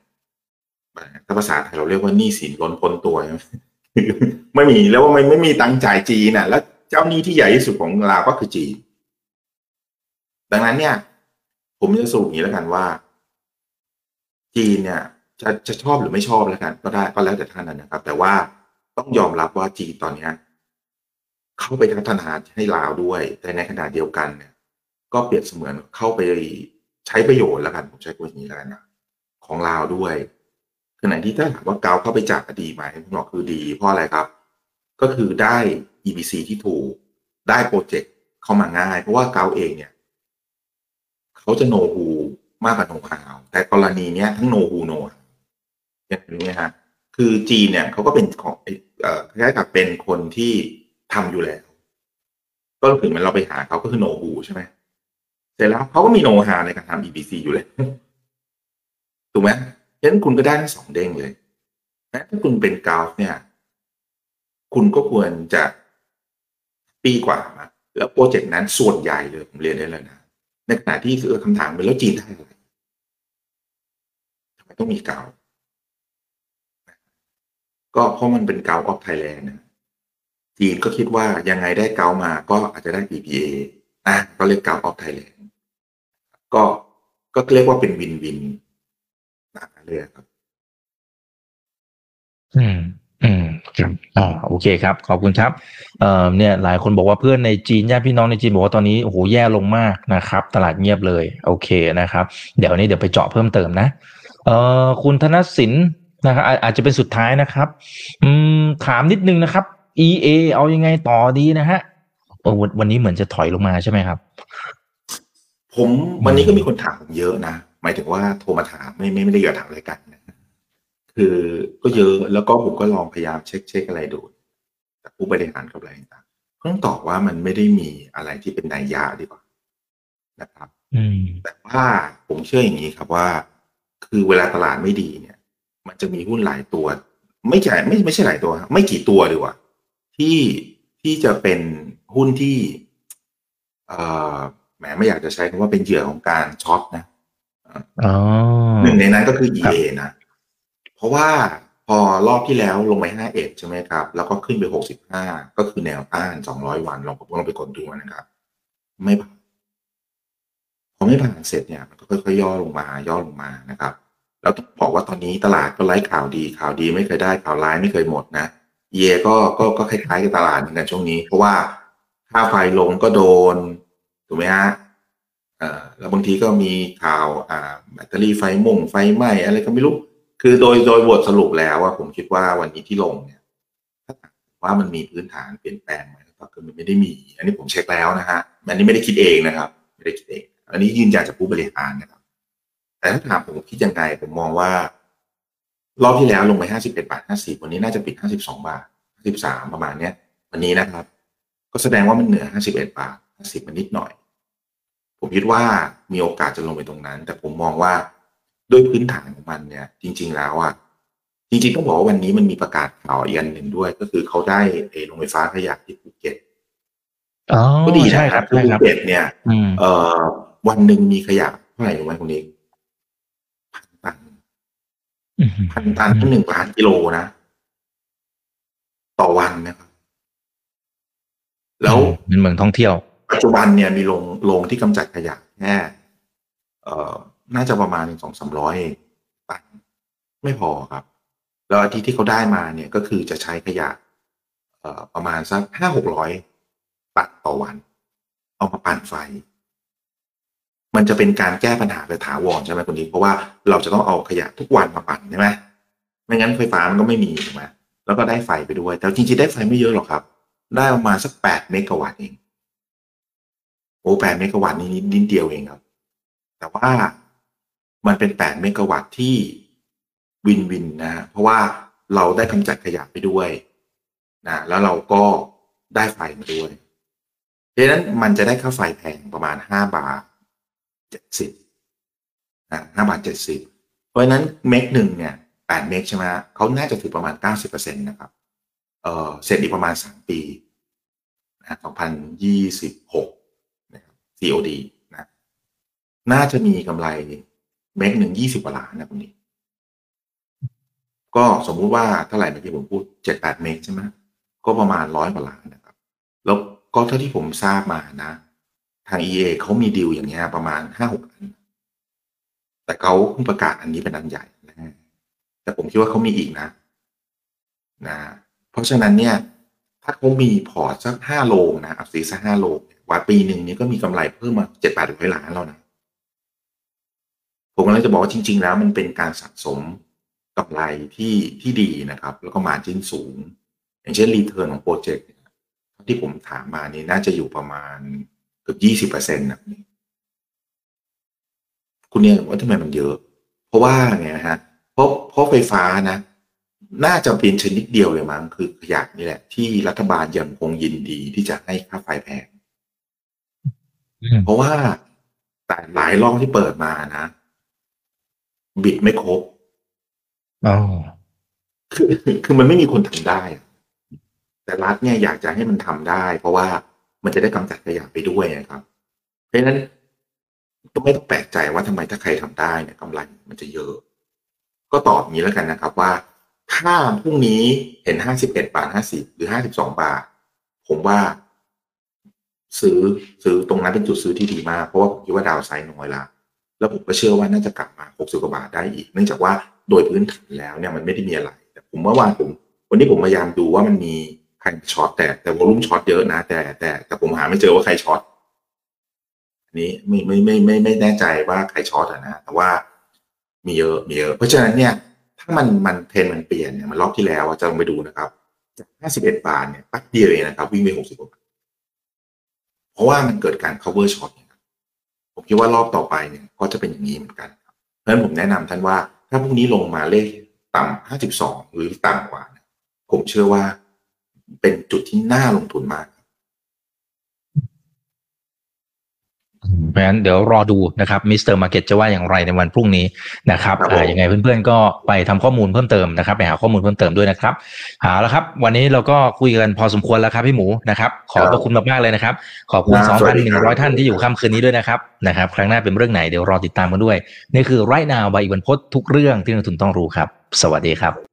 ถ้าภาษาไทยเราเรียกว่าหนี้สินล้นพ้นตัวใช่ไหมไม่มีแล้วว่าไม่ไม่มีตังค์จ่ายจีนน่ะ แล้วเจ้าหนี้ที่ใหญ่ที่สุดของลาวก็คือจีน ดังนั้นเนี่ย ผมจะสรุปอย่างนี้แล้วกันว่า จีนเนี่ย จะจะชอบหรือไม่ชอบแล้วกัน ก็ได้ก็แล้วแต่ท่านนะครับ แต่ว่าต้องยอมรับว่าจีนตอนเนี้ยเข้าไปพัฒนาให้ลาวด้วยแต่ในขณะเดียวกันเนี่ย ก็เปรียบเสมือนเข้าไปใช้ประโยชน์แล้วกันผมใช้คำนี้แล้วกันนะของลาวด้วยขณะที่ถ้าถามว่าเกาเข้าไปจับดีไหมผมบอกคือดีเพราะอะไรครับ ก็คือได้ EBC ที่ถูกได้โปรเจกต์เข้ามาง่าย เพราะว่าเกาเองเนี่ยเขาจะโนฮูมากกว่าโนฮาวแต่กรณีเนี้ยทั้งโนฮูโนเห็นไหมฮะคือจีนเนี่ยเขาก็เป็นของเอ่อคล้ายๆกับเป็นคนที่ทำอยู่แล้ว ก็ถึงมันเราไปหาเขาก็คือโนฮูใช่ไหม เสร็จแล้วเขาก็มีโนฮาในการทำ EBC อยู่เลยถูกไหมฉะนั้นคุณก็ได้ทั้งสองเด้งเลยนะถ้าคุณเป็นกราฟเนี่ย คุณก็ควรจะปีกว่านะแล้วโปรเจกต์นั้นส่วนใหญ่เลยผมเรียนได้เลยนะในขณะที่คือคำถามเป็นแล้วจีนได้อะไรทำไมต้องมีกาวก็เพราะมันเป็นกาวออฟไทยแลนด์นะจีนก็คิดว่ายังไงได้เกามาก็อาจจะได้ PPA อะก็เรียกกาวออฟไทยแลนด์ ก็ก็เรียกว่าเป็นวินวินนะเลยครับ อืม อืมครับอ่าโอเคครับ ขอบคุณครับ เอ่อเนี่ย หลายคนบอกว่าเพื่อนในจีนญาติพี่น้องในจีนบอกว่าตอนนี้โอ้โหแย่ลงมากนะครับ ตลาดเงียบเลย โอเคนะครับ เดี๋ยวนี้เดี๋ยวไปเจาะเพิ่มเติมนะ เอ่อคุณธนสินนะครับอาจจะเป็นสุดท้ายนะครับ อืม ถามนิดนึงนะครับ EA เอายังไงต่อดีนะฮะเออวันวันนี้เหมือนจะถอยลงมาใช่ไหมครับ ผมวันนี้ก็มีคนถามผมเยอะนะ หมายถึงว่าโทรมาถามไม่ไม่ไม่ได้อยากถามรายการนะคือก็เยอะแล้วก็ผมก็ลองพยายามเช็คเช็คอะไรดูจากผู้บริหารกับอะไรต่างๆต้องตอบว่ามันไม่ได้มีอะไรที่เป็นนัยยะดีกว่านะครับอืมแต่ว่าผมเชื่ออย่างนี้ครับว่า คือเวลาตลาดไม่ดีเนี่ย มันจะมีหุ้นหลายตัว ไม่ใช่ไม่ไม่ใช่หลายตัวครับไม่กี่ตัวดีกว่า ที่ที่จะเป็นหุ้นที่ เอ่อแห มไม่อยากจะใช้คำว่าเป็นเหยื่อของการช็อตนะอ๋อหนึ่งในนั้นก็คือครับ EA นะ เพราะว่าพอรอบที่แล้วลงไปห้าเอ็ดใช่ไหมครับ แล้วก็ขึ้นไปหกสิบห้าก็คือแนวต้านสองร้อยวันลองลองไปกดดูนะครับ ไม่ผ่านพอไม่ผ่านเสร็จเนี่ยมันก็ค่อยๆย่อลงมาย่อลงมานะครับ แล้วต้องบอกว่าตอนนี้ตลาดก็ไร้ข่าวดีข่าวดีไม่เคยได้ข่าวร้ายไม่เคยหมดนะเยก็ก็ก็คล้ายๆกับตลาดเหมือนกันช่วงนี้ เพราะว่าค่าไฟลงก็โดน ถูกไหมฮะแล้วบางทีก็มีข่าวแบตเตอรี่ไฟม่งไฟไหม้อะไรก็ไม่รู้ คือโดยโดยบทสรุปแล้วว่าผมคิดว่าวันนี้ที่ลงเนี่ยถ้าว่ามันมีพื้นฐานเปลี่ยนแปลงไหมก็คือมันไม่ได้มี อันนี้ผมเช็คแล้วนะฮะอันนี้ไม่ได้คิดเองนะครับ ไม่ได้คิดเอง อันนี้ยืนยันจากผู้บริหารนะครับ แต่ถ้าถามผมคิดยังไงผมมองว่ารอบที่แล้วลงไปห้าสิบเอ็ดบาทห้าสิบวันนี้น่าจะปิดห้าสิบสองบาทห้าสิบสามประมาณเนี้ย วันนี้นะครับ ก็แสดงว่ามันเหนือห้าสิบเอ็ดบาทห้าสิบมันนิดหน่อย ผมคิดว่ามีโอกาสจะลงไปตรงนั้น แต่ผมมองว่าด้วยพื้นฐานของมันเนี่ย จริง ๆ แล้วอะจริงๆต้องบอกว่าวันนี้มันมีประกาศข่าวอีกอันหนึ่งด้วย ก็คือเขาได้เออโรงไฟฟ้าขยะที่ภูเก็ตอ๋อก็ดีใช่นะคครัรับบใช่ภูครับเก็ตเนี่ยอืมเอ่อวันหนึ่งมีขยะเท่าไหร่รู้ไหมคุณเอกพันตันอืมพันตันก็หนึ่งล้านกิโลนะ ต่อวันนะครับ แล้วเป็นเมืองท่องเที่ยว ปัจจุบันเนี่ยมีโรงโรงที่กำจัดขยะแค่เอ่อน่าจะประมาณสองสามร้อยตันไม่พอครับ แล้วอาทิตย์ที่เขาได้มาเนี่ยก็คือจะใช้ขยะเอ่อประมาณสักห้าหกร้อยตันต่อวัน เอามาปั่นไฟ มันจะเป็นการแก้ปัญหาไปถาวรใช่ไหมคุณนี้ เพราะว่าเราจะต้องเอาขยะทุกวันมาปั่นใช่ไหมไม่งั้นไฟฟ้ามันก็ไม่มีถูกไหมแล้วก็ได้ไฟไปด้วย แต่จริงๆได้ไฟไม่เยอะหรอกครับ ได้ประมาณสักแปดเมกะวัตต์เอง โอ้แปดเมกะวัตต์นี่นิดเดียวเองครับ แต่ว่ามันเป็นแปดเมกะวัตต์ที่วินวินนะฮะเพราะว่าเราได้กำจัดขยะไปด้วยนะแล้วเราก็ได้ไฟมาด้วยเพราะนั้นมันจะได้ค่าไฟแพงประมาณห้าบาทเจ็ดสิบนะห้าบาทเจ็ดสิบเพราะนั้นเมกหนึ่งเนี่ยแปดเมกใช่ไหมเขาน่าจะถือประมาณเก้าสิบเปอร์เซ็นต์นะครับเออเสร็จอีกประมาณสามปีนะสองพันยี่สิบหก COD นะ น่าจะมีกำไรเมกหนึ่งยี่สิบกว่าล้านนะคุณนี่ก็สมมุติว่าเท่าไหร่เมื่อกี้ผมพูดเจ็ดแปดเมกใช่ไหมก็ประมาณร้อยกว่าล้านนะครับ แล้วก็เท่าที่ผมทราบมานะ ทาง EA เขามีดีลอย่างเงี้ยประมาณห้าหกอัน แต่เขาเพิ่งประกาศอันนี้เป็นอันใหญ่นะแต่ผมคิดว่าเขามีอีกนะ นะ เพราะฉะนั้นเนี่ย ถ้าเขามี port สักห้าโลนะเอาสีสักห้าโลเว่าปีหนึ่งนี้ก็มีกำไรเพิ่มมาเจ็ดแปดร้อยล้านแล้วนะผมกำลังจะบอกว่าจริง ๆ แล้วมันเป็นการสะสมกำไรที่ที่ดีนะครับ แล้วก็ margin สูง อย่างเช่น return ของ project ที่ผมถามมานี่น่าจะอยู่ประมาณเกือบยี่สิบเปอร์เซ็นต์นะคุณเนี่ยว่าทำไมมันเยอะ เพราะว่าไงฮะเพราะเพราะไฟฟ้านะ น่าจะเป็นชนิดเดียวเลยมั้งคือขยะนี่แหละ ที่รัฐบาลยังคงยินดีที่จะให้ค่าไฟแพง เพราะว่าแต่หลายรอบที่เปิดมานะ บิดไม่ครบอ๋อคือคือมันไม่มีคนทำได้อะแต่รัฐเนี่ยอยากจะให้มันทำได้ เพราะว่ามันจะได้กำจัดขยะไปด้วยนะครับ เพราะฉะนั้นก็ไม่ต้องแปลกใจว่าทำไมถ้าใครทำได้เนี่ยกำไรมันจะเยอะ ก็ตอบอย่างนี้แล้วกันนะครับว่า ถ้าพรุ่งนี้เห็นห้าสิบเอ็ดบาทห้าสิบหรือห้าสิบสองบาท ผมว่า ซื้อซื้อตรงนั้นเป็นจุดซื้อที่ดีมาก เพราะว่าผมคิดว่าดาวไซด์น้อยละแล้วผมก็เชื่อว่าน่าจะกลับมาหกสิบกว่าบาทได้อีก เนื่องจากว่าโดยพื้นฐานแล้วเนี่ยมันไม่ได้มีอะไร แต่ผมเมื่อวานผม วันนี้ผมพยายามดูว่ามันมีใครช็อตแต่แต่วอลุ่มช็อตเยอะนะ แต่แต่แต่ผมหาไม่เจอว่าใครช็อตนี้ไม่ไม่ไม่ไม่ไม่แน่ใจว่าใคร short นะ แต่ว่ามีเยอะมีเยอะ เพราะฉะนั้นเนี่ย ถ้ามันมันเทรนมันเปลี่ยนเนี่ยมันรอบที่แล้วจะลองไปดูนะครับจาก 51 บาทเนี่ยแป๊บเดียวเองนะครับ วิ่งไป 60 กว่าบาท เพราะว่ามันเกิดการ cover short ผมคิดว่ารอบต่อไปเนี่ยก็จะเป็นอย่างนี้เหมือนกันเพราะฉะนั้นผมแนะนำท่านว่า ถ้าพรุ่งนี้ลงมาเลขต่ำ5.2 หรือต่ำกว่า ผมเชื่อว่าเป็นจุดที่น่าลงทุนมาก เพราะฉะนั้นเดี๋ยวรอดูนะครับ Mister Market จะว่าอย่างไรในวันพรุ่งนี้นะครับครับผมอ่ายังไงเพื่อนๆก็ไปทำข้อมูลเพิ่มเติมนะครับไปหาข้อมูลเพิ่มเติมด้วยนะครับเอาละครับ วันนี้เราก็คุยกันพอสมควรแล้วครับพี่หมูนะครับ ขอบพระคุณมากๆเลยนะครับ ขอบคุณครับสวัสดีครับ2,100 ท่านที่อยู่ค่ำคืนนี้ด้วยนะครับนะครับ ครั้งหน้าเป็นเรื่องไหนเดี๋ยวรอติดตามกันด้วย นี่คือ Right Now by อีกวันพูดทุกเรื่องที่นักลงทุนต้องรู้ครับ สวัสดีครับ